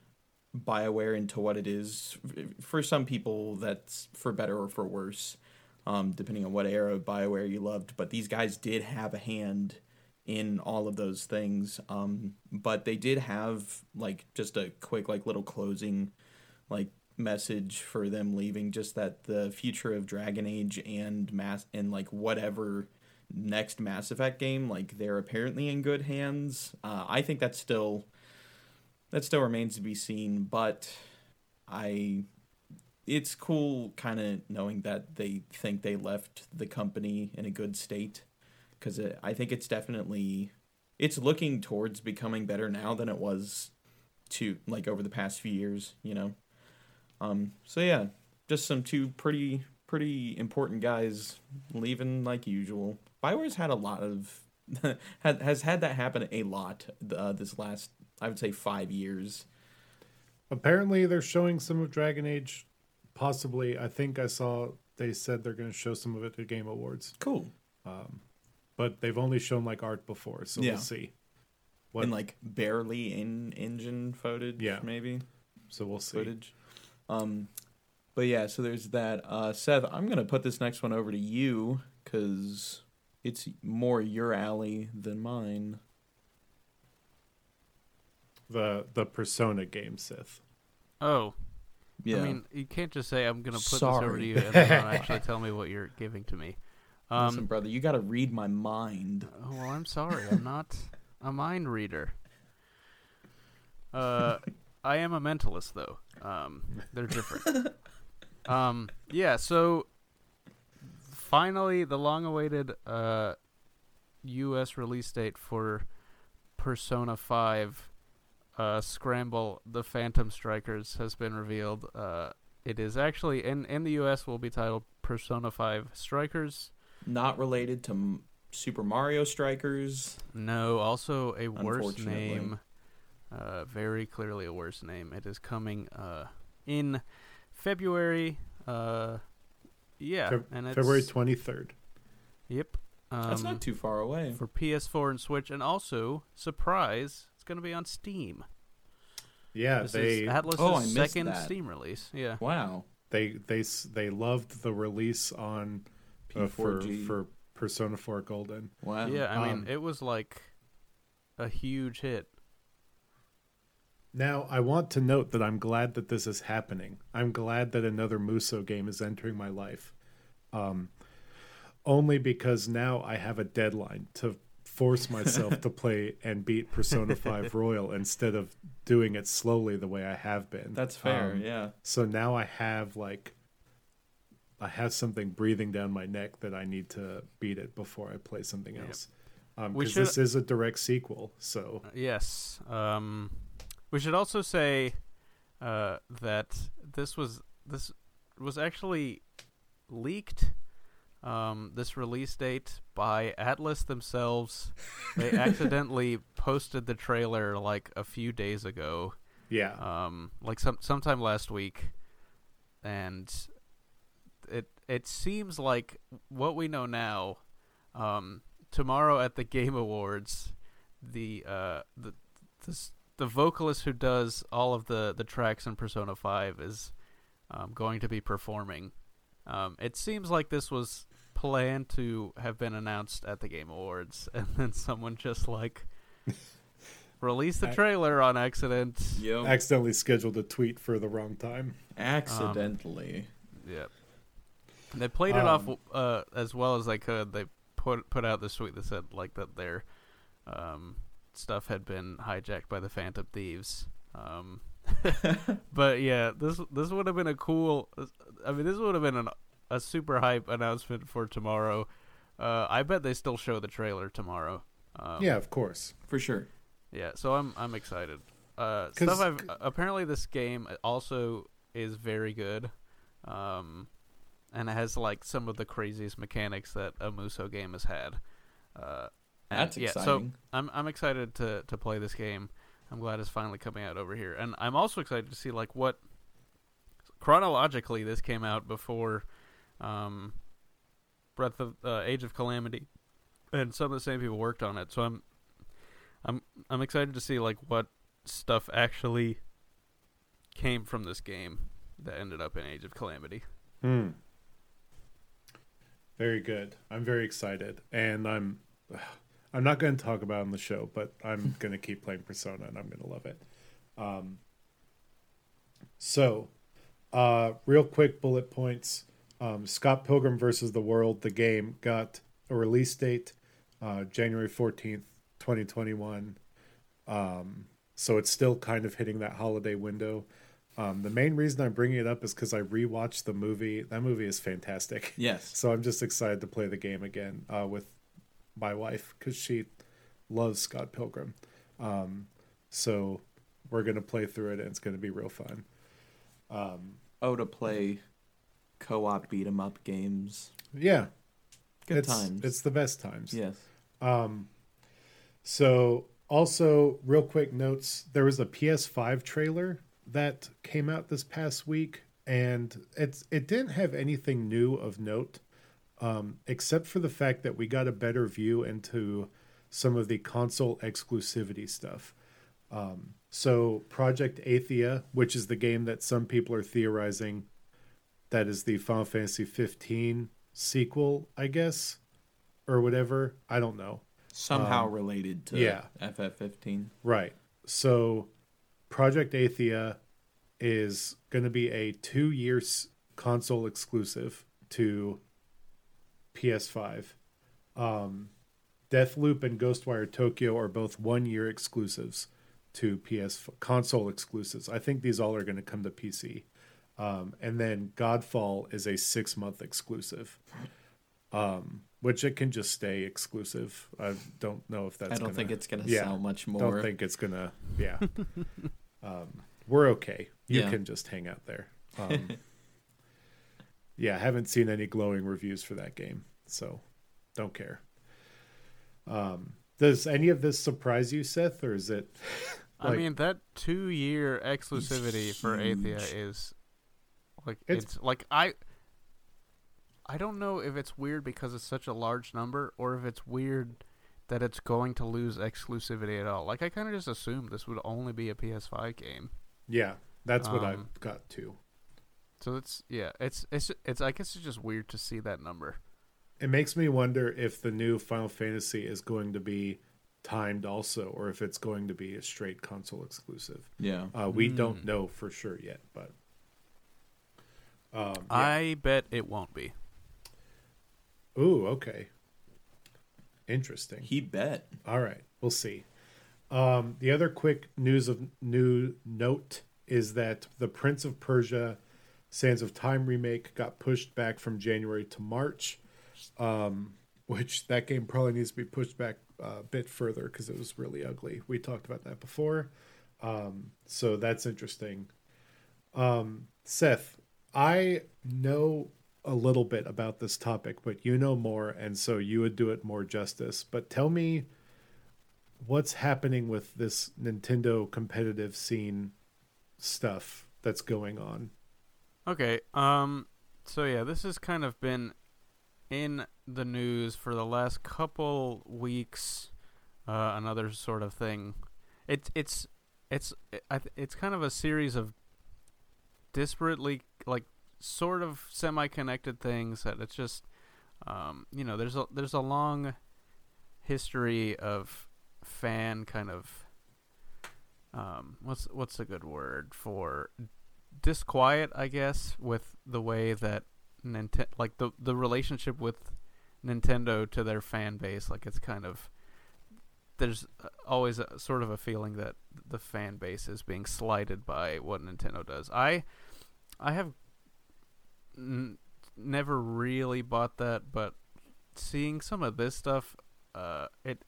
BioWare into what it is. For some people, that's for better or for worse, um, depending on what era of BioWare you loved. But these guys did have a hand in all of those things. Um, but they did have like just a quick like little closing like message for them leaving. Just that the future of Dragon Age and mass and like whatever next Mass Effect game, like they're apparently in good hands. Uh, I think that's still that still remains to be seen, but I it's cool kind of knowing that they think they left the company in a good state because I think it's definitely it's looking towards becoming better now than it was to like over the past few years, you know. Um so yeah, just some two pretty pretty important guys leaving like usual. Bioware's had a lot of has has had that happen a lot uh, this last I would say 5 years. Apparently, they're showing some of Dragon Age. Possibly, I think I saw they said they're going to show some of it at Game Awards, Cool. but they've only shown like art before, so Yeah. we'll see. What? And like barely in engine footage Yeah. maybe. so we'll see. footage. Um, but yeah, so there's that. Uh, Seth, I'm gonna put this next one over to you because it's more your alley than mine. The the Persona game, Seth. Oh, Yeah. I mean, you can't just say I'm going to put this over to you and then not actually tell me what you're giving to me. Um, Listen, brother, you got to read my mind. Oh, well, I'm sorry. I'm not a mind reader. Uh, I am a mentalist, though. Um, they're different. um, yeah. So finally, the long-awaited uh, U.S. release date for Persona Five uh, Scramble: The Phantom Strikers has been revealed. Uh, it is actually in in the U.S. will be titled Persona Five Strikers. Not related to M- Super Mario Strikers. No, also a worse name. Uh, very clearly a worse name. It is coming uh, in February. Uh, yeah, Feb- and it's February 23rd. Yep. Um, That's not too far away. for PS4 and Switch, and also surprise, it's going to be on Steam. Yeah, this they is Atlus's Oh, second that. Steam release. Yeah. Wow. they they they loved the release on uh, for for Persona 4 Golden. wow. Yeah, I mean, Um, it was like a huge hit. Now, I want to note that I'm glad that this is happening. I'm glad that another Musou game is entering my life. Um, only because now I have a deadline to force myself to play and beat Persona 5 Royal instead of doing it slowly the way I have been. That's fair. Um, yeah. So now I have like I have something breathing down my neck that I need to beat it before I play something Yep. else. Um, We because this is a direct sequel, so Yes. Um, we should also say uh, that this was this was actually leaked. Um, this release date by Atlus themselves. They accidentally posted the trailer like a few days ago, yeah. um, like some sometime last week, and it it seems like what we know now. Um, tomorrow at the Game Awards, the uh the this, the vocalist who does all of the the tracks in Persona Five is um, going to be performing. Um, it seems like this was planned to have been announced at the Game Awards, and then someone just like released the trailer on accident. Yo. accidentally scheduled a tweet for the wrong time. Accidentally. Yeah. They played it off Um, uh, as well as they could. They put put out the tweet that said like that their um, stuff had been hijacked by the Phantom Thieves. Um, but yeah, this this would have been a cool. I mean, this would have been an, a super hype announcement for tomorrow. Uh, I bet they still show the trailer tomorrow. Um, yeah, of course. For sure. yeah, so I'm I'm excited. Uh, stuff I've apparently this game also is very good, um, and it has like some of the craziest mechanics that a Musou game has had. Uh, and, That's yeah, so. I'm I'm excited to to play this game. I'm glad it's finally coming out over here, and I'm also excited to see like what chronologically this came out before um, Breath of uh, Age of Calamity, and some of the same people worked on it. So I'm I'm I'm excited to see like what stuff actually came from this game that ended up in Age of Calamity. Hmm. Very good. I'm very excited, and I'm I'm not going to talk about on the show, but I'm going to keep playing Persona, and I'm going to love it. Um, so, uh, real quick bullet points: um, Scott Pilgrim versus the World, the game, got a release date, uh, January fourteenth, twenty twenty one. Um, so it's still kind of hitting that holiday window. Um, the main reason I'm bringing it up is because I rewatched the movie. That movie is fantastic. Yes. So I'm just excited to play the game again uh, with my wife because she loves Scott Pilgrim. Um, so we're gonna play through it and it's gonna be real fun. Um, Oh, to play co-op beat 'em up games. yeah, Good it's, times. It's the best times. yes. Um, so also real quick notes: there was a PS5 trailer that came out this past week, and it's it didn't have anything new of note, um, except for the fact that we got a better view into some of the console exclusivity stuff. Um, so Project Athia, which is the game that some people are theorizing that is the Final Fantasy 15 sequel, I guess, or whatever. I don't know. Somehow Um, related to yeah. FF15. Right. So, Project Athia is going to be a two year console exclusive to PS5. Um, Deathloop and Ghostwire Tokyo are both one year exclusives to PS console exclusives. I think these all are going to come to PC. Um, and then Godfall is a six month exclusive, um, which it can just stay exclusive. I don't know if that's. I don't gonna, think it's gonna yeah, sell much more. Don't think it's gonna. Yeah, um, we're okay. You Yeah. can just hang out there. Yeah, I haven't seen any glowing reviews for that game, so don't care. Um, does any of this surprise you, Seth, or is it? I mean, that two year exclusivity for Athia is like It's- it's, like I I don't know if it's weird because it's such a large number or if it's weird that it's going to lose exclusivity at all. Like I kind of just assumed this would only be a PS5 game. Yeah, that's what Um, I've got too. So it's yeah, it's it's it's I guess it's just weird to see that number. It makes me wonder if the new Final Fantasy is going to be timed also, or if it's going to be a straight console exclusive. Yeah. Uh, we don't Hmm. know for sure yet, but um, yeah. I bet it won't be. ooh, okay, interesting. He bet. All right, we'll see. Um, the other quick news of new note is that the Prince of Persia: Sands of Time remake got pushed back from January to March, um, which that game probably needs to be pushed back a bit further because it was really ugly. We talked about that before, um, so that's interesting. Um, Seth, I know a little bit about this topic, but you know more, and so you would do it more justice. But tell me what's happening with this Nintendo competitive scene stuff that's going on. Okay. Um. So yeah, this has kind of been in the news for the last couple weeks. Uh, another sort of thing. It's it's it's it's kind of a series of disparately like sort of semi-connected things that it's just um, you know there's a there's a long history of fan kind of um, what's what's a good word for disquiet, I guess, with the way that Nintendo, like the the relationship with Nintendo to their fan base, like it's kind of there's always a sort of a feeling that the fan base is being slighted by what Nintendo does. I I have n- never really bought that, but seeing some of this stuff, uh, it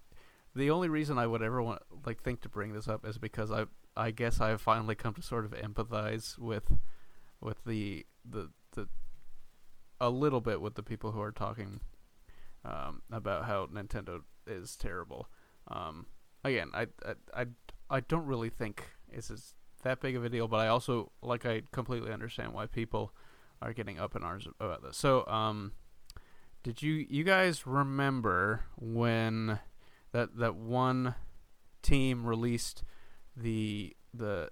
the only reason I would ever want like think to bring this up is because I I guess I've finally come to sort of empathize with with the the the a little bit with the people who are talking um, about how Nintendo is terrible. Um, again, I, I I I don't really think is that big of a deal, but I also like I completely understand why people are getting up in arms about this. So, um, did you you guys remember when that that one team released the the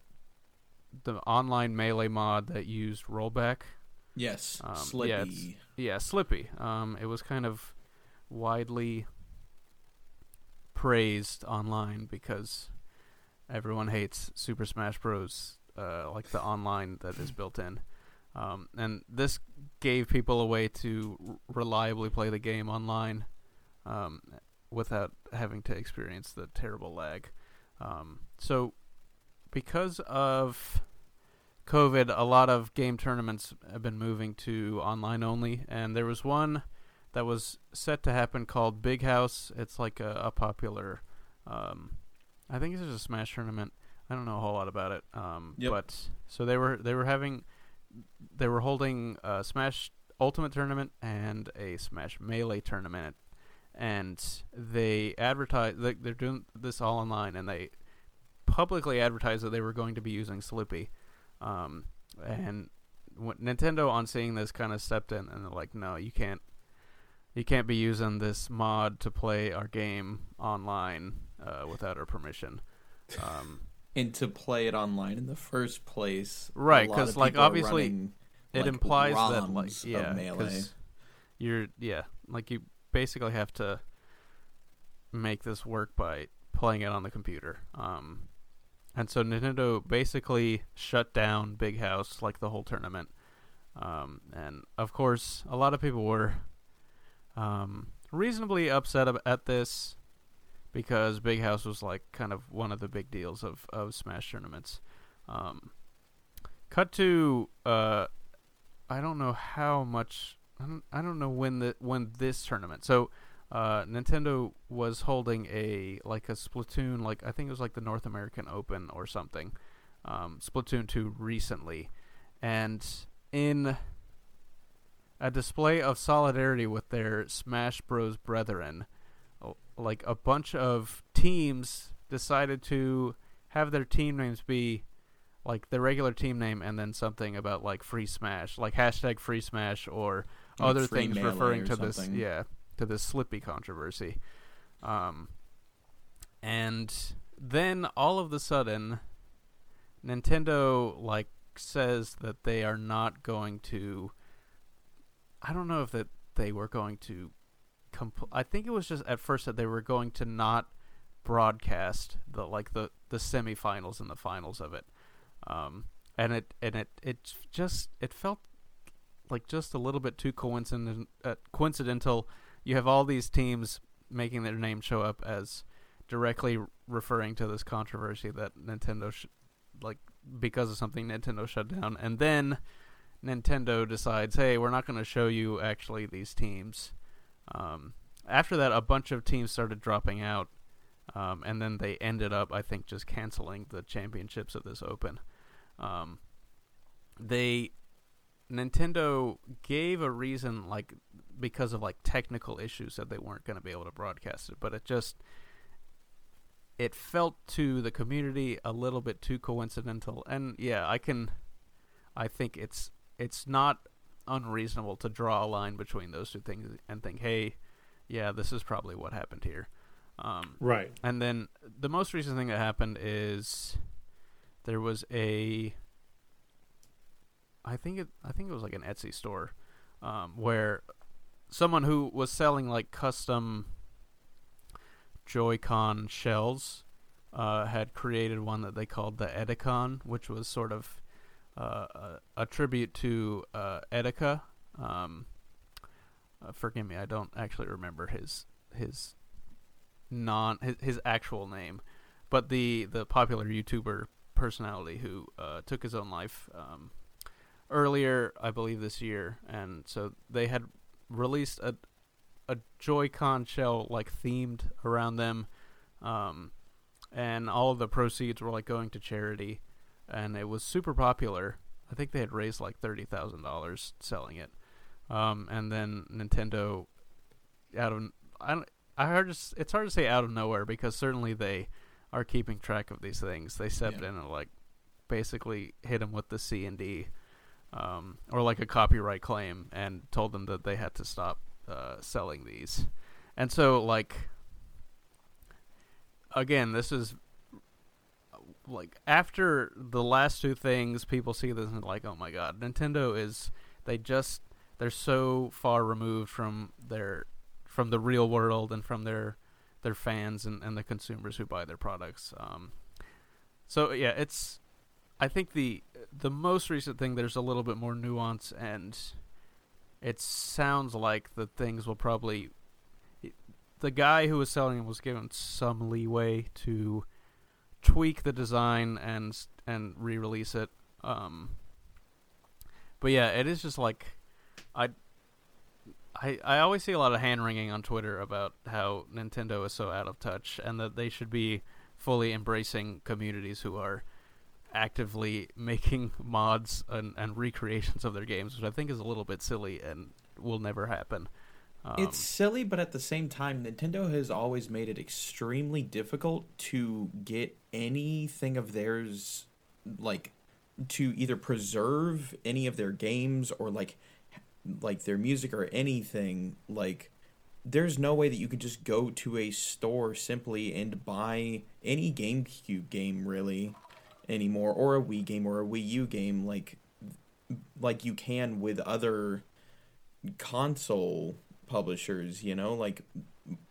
the online melee mod that used rollback? Yes. Um, Slippi. yeah, Yeah, Slippi. Um, it was kind of widely praised online because everyone hates Super Smash Bros. Uh, like the online that is built in. Um, and this gave people a way to r- reliably play the game online um, without having to experience the terrible lag. Um, so, because of COVID, a lot of game tournaments have been moving to online only, and there was one that was set to happen called Big House. It's like a, a popular, um, I think it's just a Smash tournament. I don't know a whole lot about it, um, Yep. but so they were they were having they were holding a Smash Ultimate tournament and a Smash Melee tournament, and they advertise they, they're doing this all online, and they publicly advertised that they were going to be using Slippi. Um, and Nintendo on seeing this kind of stepped in and they're like, no, you can't, you can't be using this mod to play our game online uh, without our permission. Um, and to play it online in the first place. Right, Because like, obviously, running, it like, implies that like yeah, Melee. you're yeah, like you basically have to make this work by playing it on the computer. Um, and so Nintendo basically shut down Big House like the whole tournament. Um, and of course, a lot of people were um, reasonably upset at this because Big House was like kind of one of the big deals of, of Smash tournaments. Um, cut to uh, I don't know how much I don't I don't know when the when this tournament. So uh, Nintendo was holding a like a Splatoon like I think it was like the North American Open or something. Um, Splatoon 2 recently and in a display of solidarity with their Smash Bros brethren like a bunch of teams decided to have their team names be like the regular team name and then something about like free smash like hashtag free smash or like other things referring to this yeah to this Slippi controversy um and then all of the sudden nintendo like says that they are not going to i don't know if that they were going to compl- I think it was just at first that they were going to not broadcast the like the the semifinals and the finals of it. Um, and it and it it just it felt like just a little bit too coincident uh, coincidental. You have all these teams making their name show up as directly referring to this controversy that Nintendo sh- like because of something Nintendo shut down and then Nintendo decides, "Hey, we're not going to show you actually these teams." Um, after that, a bunch of teams started dropping out, um, and then they ended up, I think, just canceling the championships of this Open. Um, they Nintendo gave a reason, like because of like technical issues, that they weren't going to be able to broadcast it, but it just it felt to the community a little bit too coincidental. And yeah, I can, I think it's it's not unreasonable to draw a line between those two things and think, hey, yeah, this is probably what happened here. Um, right. And then the most recent thing that happened is there was a, I think it, I think it was like an Etsy store, um, where someone who was selling like custom Joy-Con shells uh, had created one that they called the Edicon, which was sort of uh, a, a, tribute to uh, Etika. Um, uh, forgive me, I don't actually remember his his non his, his actual name, but the the popular YouTuber personality who uh, took his own life um, earlier, I believe this year, and so they had released a a Joy-Con shell like themed around them, um, and all of the proceeds were like going to charity and it was super popular. I think they had raised like thirty thousand dollars selling it, um, and then Nintendo, out of I don't, I heard it's, it's hard to say out of nowhere because certainly they are keeping track of these things. They stepped yeah. in and like basically hit them with the C and D, um, or like a copyright claim, and told them that they had to stop uh, selling these. And so like again, this is like after the last two things, people see this and like, oh my god, Nintendo is they just they're so far removed from their from the real world and from their their fans and, and the consumers who buy their products. Um, so yeah, it's I think the the most recent thing there's a little bit more nuance and it sounds like the things will probably the guy who was selling them was given some leeway to tweak the design and and re-release it. Um, but yeah, it is just like I I I always see a lot of hand wringing on Twitter about how Nintendo is so out of touch and that they should be fully embracing communities who are actively making mods and, and recreations of their games, which I think is a little bit silly and will never happen. Um, it's silly, but at the same time, Nintendo has always made it extremely difficult to get anything of theirs, like, to either preserve any of their games or like, like their music or anything. Like, there's no way that you could just go to a store simply and buy any GameCube game really anymore, or a Wii game or a Wii U game, like, like you can with other console publishers, you know, like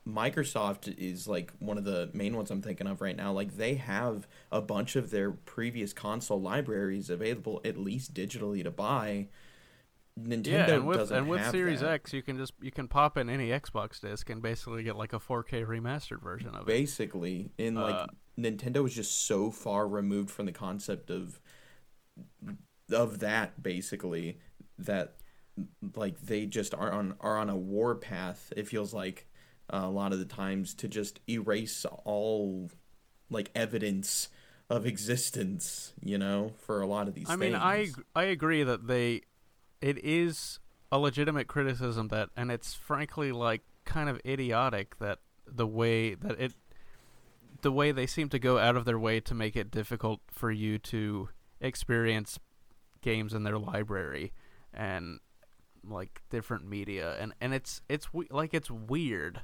Microsoft is like one of the main ones I'm thinking of right now. Like they have a bunch of their previous console libraries available at least digitally to buy. Nintendo yeah, and with, and with Series that. X, you can just you can pop in any Xbox disc and basically get like a 4K remastered version of it. basically in like Uh, Nintendo is just so far removed from the concept of of that basically that like they just are on are on a war path it feels like uh, a lot of the times to just erase all like evidence of existence you know for a lot of these I mean, things. I I agree that they it is a legitimate criticism that, and it's frankly like kind of idiotic that the way that it the way they seem to go out of their way to make it difficult for you to experience games in their library and like different media. And and it's it's like it's weird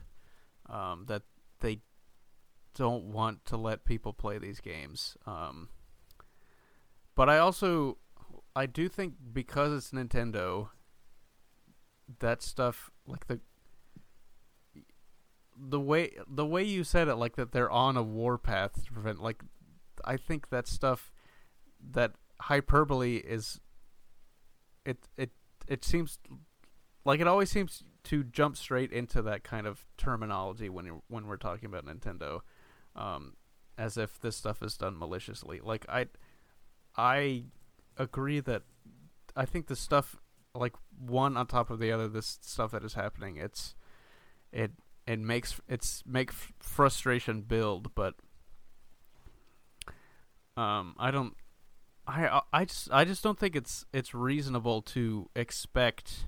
um, that they don't want to let people play these games um, but I also I do think because it's Nintendo that stuff like the the way the way you said it like that they're on a war path to prevent like I think that stuff that hyperbole is it it it seems like it always seems to jump straight into that kind of terminology when when we're talking about Nintendo um as if this stuff is done maliciously. Like I I agree that I think the stuff like one on top of the other this stuff that is happening it's it it makes it's make frustration build but um I don't I I just I just don't think it's it's reasonable to expect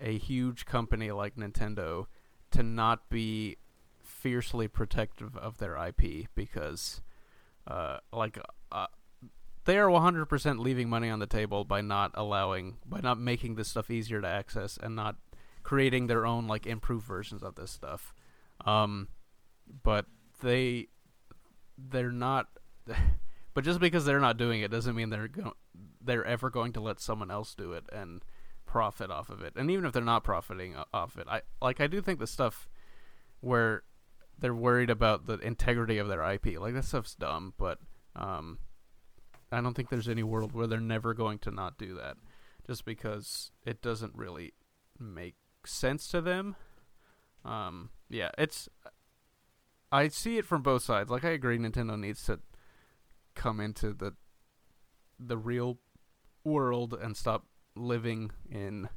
a huge company like Nintendo to not be fiercely protective of their IP because uh like uh, they are 100% leaving money on the table by not allowing by not making this stuff easier to access and not creating their own like improved versions of this stuff. Um but they they're not but just because they're not doing it doesn't mean they're go- they're ever going to let someone else do it and profit off of it. And even if they're not profiting off it i like i do think the stuff where they're worried about the integrity of their ip like that stuff's dumb but um I don't think there's any world where they're never going to not do that, just because it doesn't really make sense to them. Um, yeah, it's. I see it from both sides. Like I agree, Nintendo needs to come into the the real world and stop living in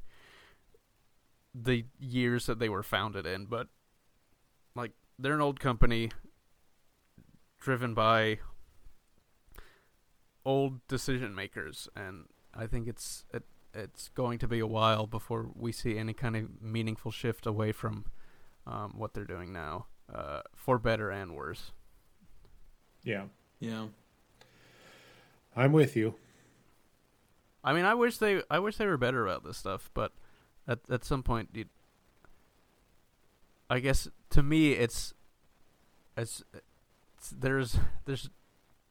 the years that they were founded in. But like, they're an old company driven by old decision makers, and I think it's it, it's going to be a while before we see any kind of meaningful shift away from um, what they're doing now, uh, for better and worse. Yeah, yeah I'm with you. I mean, I wish they I wish they were better about this stuff, but at at some point, you, I guess to me, it's it's, it's there's there's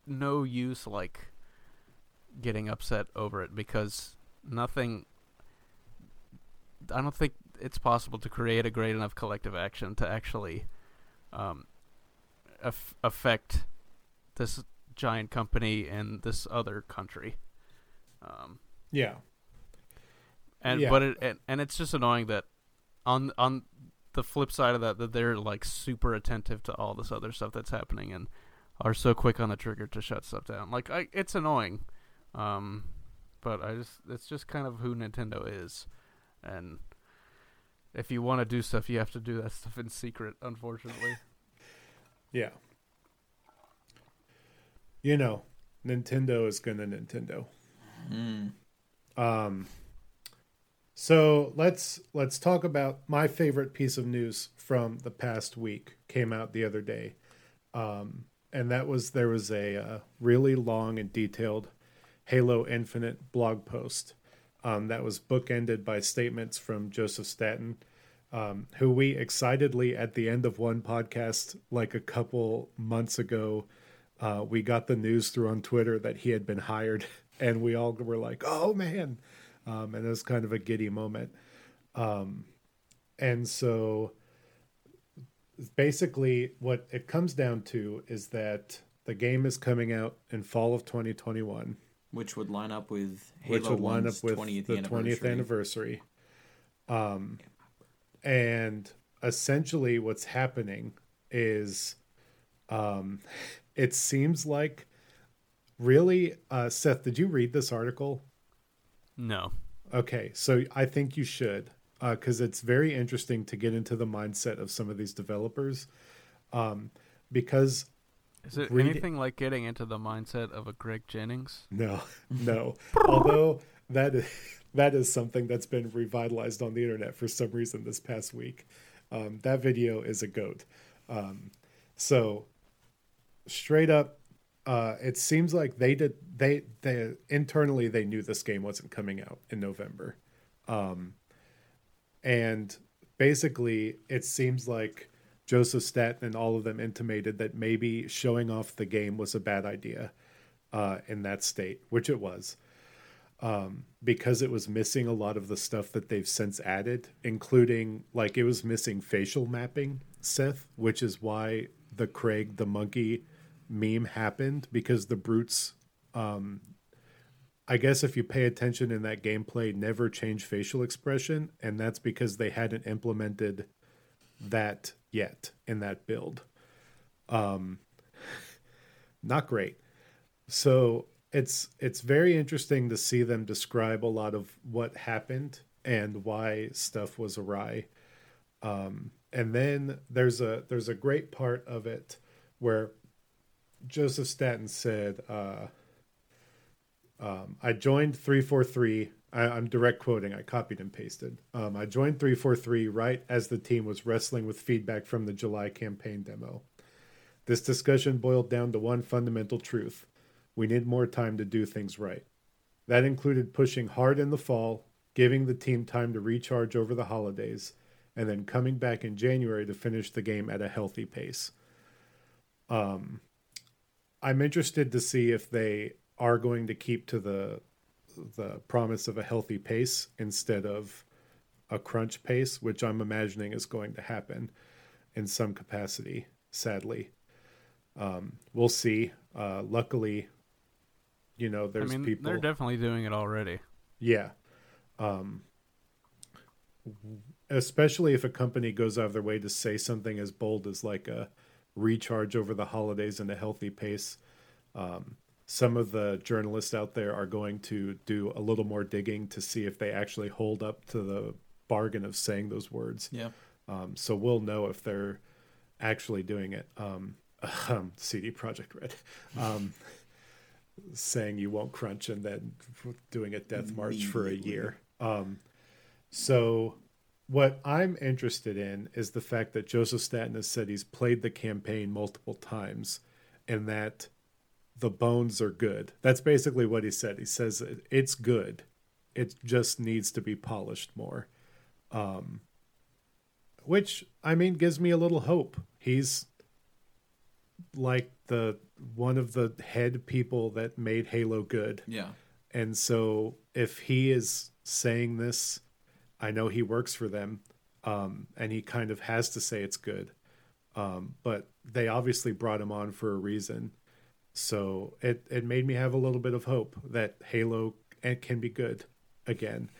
no use like getting upset over it because nothing. I don't think it's possible to create a great enough collective action to actually um, aff- affect this giant company in this other country. Um, Yeah, and Yeah. but it and, and it's just annoying that on on the flip side of that that they're like super attentive to all this other stuff that's happening and are so quick on the trigger to shut stuff down. Like I it's annoying. Um but I just it's just kind of who Nintendo is. And if you want to do stuff you have to do that stuff in secret, unfortunately. yeah. You know, Nintendo is gonna Nintendo. mm. Um, so let's let's talk about my favorite piece of news from the past week. Came out the other day, um, and that was there was a uh, really long and detailed Halo Infinite blog post um, that was bookended by statements from Joseph Staten, um, who we excitedly at the end of one podcast like a couple months ago. Uh, we got the news through on Twitter that he had been hired, and we all were like, "Oh man!" Um, and it was kind of a giddy moment. Um, and so basically what it comes down to is that the game is coming out in fall of 2021, which would line up with Halo which would line up 1's with 20th the anniversary. 20th anniversary. Um, and essentially, what's happening is, um, it seems like, really, uh, Seth, did you read this article? No. Okay, so I think you should, because it's very interesting to get into the mindset of some of these developers, um, because Is it Read- anything like getting into the mindset of a Greg Jennings? No, no. Although that is that is something that's been revitalized on the internet for some reason this past week. Um, that video is a goat. Um, so straight up, uh, it seems like they did they they internally they knew this game wasn't coming out in November, um, and basically it seems like Joseph Staten and all of them intimated that maybe showing off the game was a bad idea uh, in that state, which it was, um, because it was missing a lot of the stuff that they've since added, including like it was missing facial mapping, Seth, which is why the Craig the monkey meme happened because the brutes. Um, I guess if you pay attention in that gameplay, never change facial expression, and that's because they hadn't implemented that yet in that build. Um, not great. So it's it's very interesting to see them describe a lot of what happened and why stuff was awry. Um, and then there's a there's a great part of it where Joseph Staten said, uh, um, "I joined three four three. I'm direct quoting. I copied and pasted. Um, I joined three four three right as the team was wrestling with feedback from the July campaign demo. This discussion boiled down to one fundamental truth: we need more time to do things right. That included pushing hard in the fall, giving the team time to recharge over the holidays, and then coming back in January to finish the game at a healthy pace. Um, I'm interested to see if they are going to keep to the the promise of a healthy pace instead of a crunch pace, which I'm imagining is going to happen in some capacity. Sadly, um, we'll see. Uh, luckily, you know, there's I mean, people. they're definitely doing it already. Yeah. Um, especially if a company goes out of their way to say something as bold as like a recharge over the holidays and a healthy pace. Um, some of the journalists out there are going to do a little more digging to see if they actually hold up to the bargain of saying those words. Yeah. Um, so we'll know if they're actually doing it. Um, um, CD Projekt Red, um, saying you won't crunch and then doing a death march for a year. Um, so what I'm interested in is the fact that Joseph Staten has said he's played the campaign multiple times, and that the bones are good. That's basically what he said. He says it's good. It just needs to be polished more. Um, which I mean gives me a little hope. He's like the one of the head people that made Halo good. Yeah. And so if he is saying this, I know he works for them, um, and he kind of has to say it's good. Um, but they obviously brought him on for a reason. So it, it made me have a little bit of hope that Halo can be good again.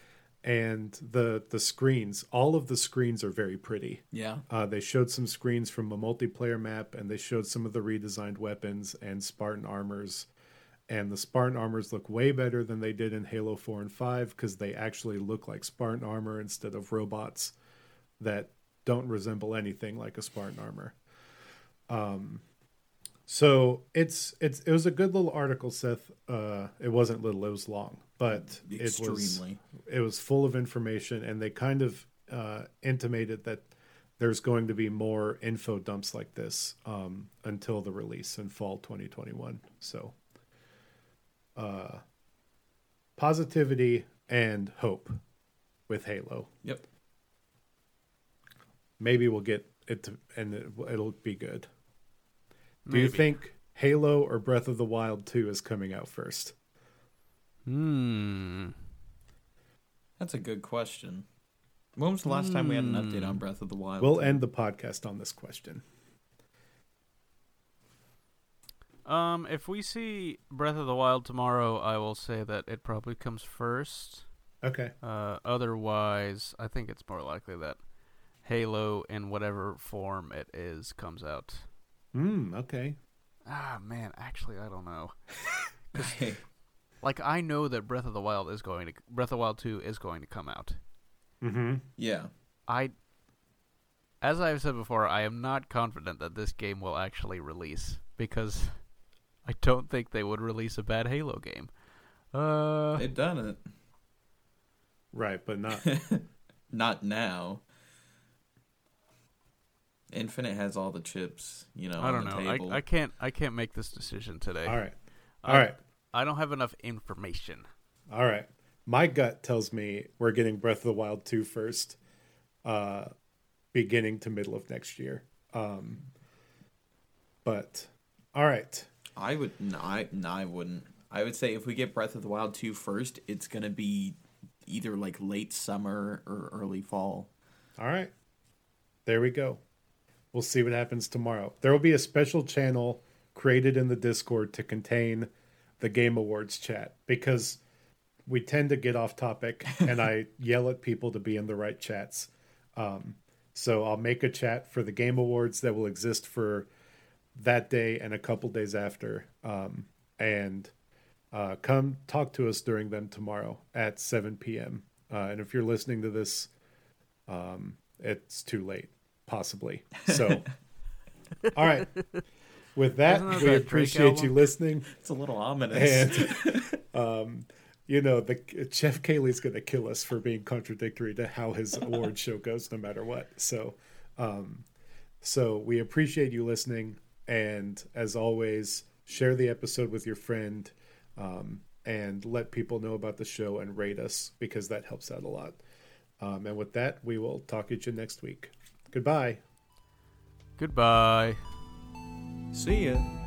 And the the screens, all of the screens are very pretty. Yeah. Uh, they showed some screens from a multiplayer map, and they showed some of the redesigned weapons and Spartan armors. And the Spartan armors look way better than they did in Halo 4 and 5 because they actually look like Spartan armor instead of robots that don't resemble anything like a Spartan armor. Um, so it's it's it was a good little article, Seth. Uh, it wasn't little; it was long, but it was it was full of information and they kind of uh, intimated that there's going to be more info dumps like this um, until the release in fall 2021 so uh, positivity and hope with halo Yep. maybe we'll get it to, and it, it'll be good do you think halo or breath of the wild 2 is coming out first Hmm. That's a good question. When was the last time we had an update Hmm. on Breath of the Wild? We'll end the podcast on this question. Um, if we see Breath of the Wild tomorrow, I will say that it probably comes first. Okay. Uh, otherwise, I think it's more likely that Halo, in whatever form it is, comes out. Mm, okay. Ah, man, actually, I don't know. Hey, Like, I know that Breath of the Wild is going to Breath of the Wild Two is going to come out. Mm-hmm. yeah. I, as I've said before, I am not confident that this game will actually release because I don't think they would release a bad Halo game. Uh, They've done it. Right, but not. Not now. Infinite has all the chips, you know, I don't the know. table. I, I can't. I can't make this decision today. All right. I- All right. I don't have enough information. All right. My gut tells me we're getting Breath of the Wild 2 first, uh, beginning to middle of next year. Um, but, all right. I would no, I no, I wouldn't. I would say if we get Breath of the Wild 2 first, it's gonna be either like late summer or early fall. All right. There we go. We'll see what happens tomorrow. There will be a special channel created in the Discord to contain the Game Awards chat because we tend to get off topic and I yell at people to be in the right chats. Um, so I'll make a chat for the Game Awards that will exist for that day and a couple days after. Um, and uh, come talk to us during them tomorrow at 7 p.m. Uh, and if you're listening to this, um, it's too late, possibly. So, all right. With that, Isn't that we appreciate you listening. It's a little ominous. And, um, you know, the Jeff Keighley's going to kill us for being contradictory to how his award show goes, no matter what. So, um, so we appreciate you listening, and as always, share the episode with your friend, um, and let people know about the show and rate us because that helps out a lot. Um, and with that, we will talk to you next week. Goodbye. Goodbye. See ya.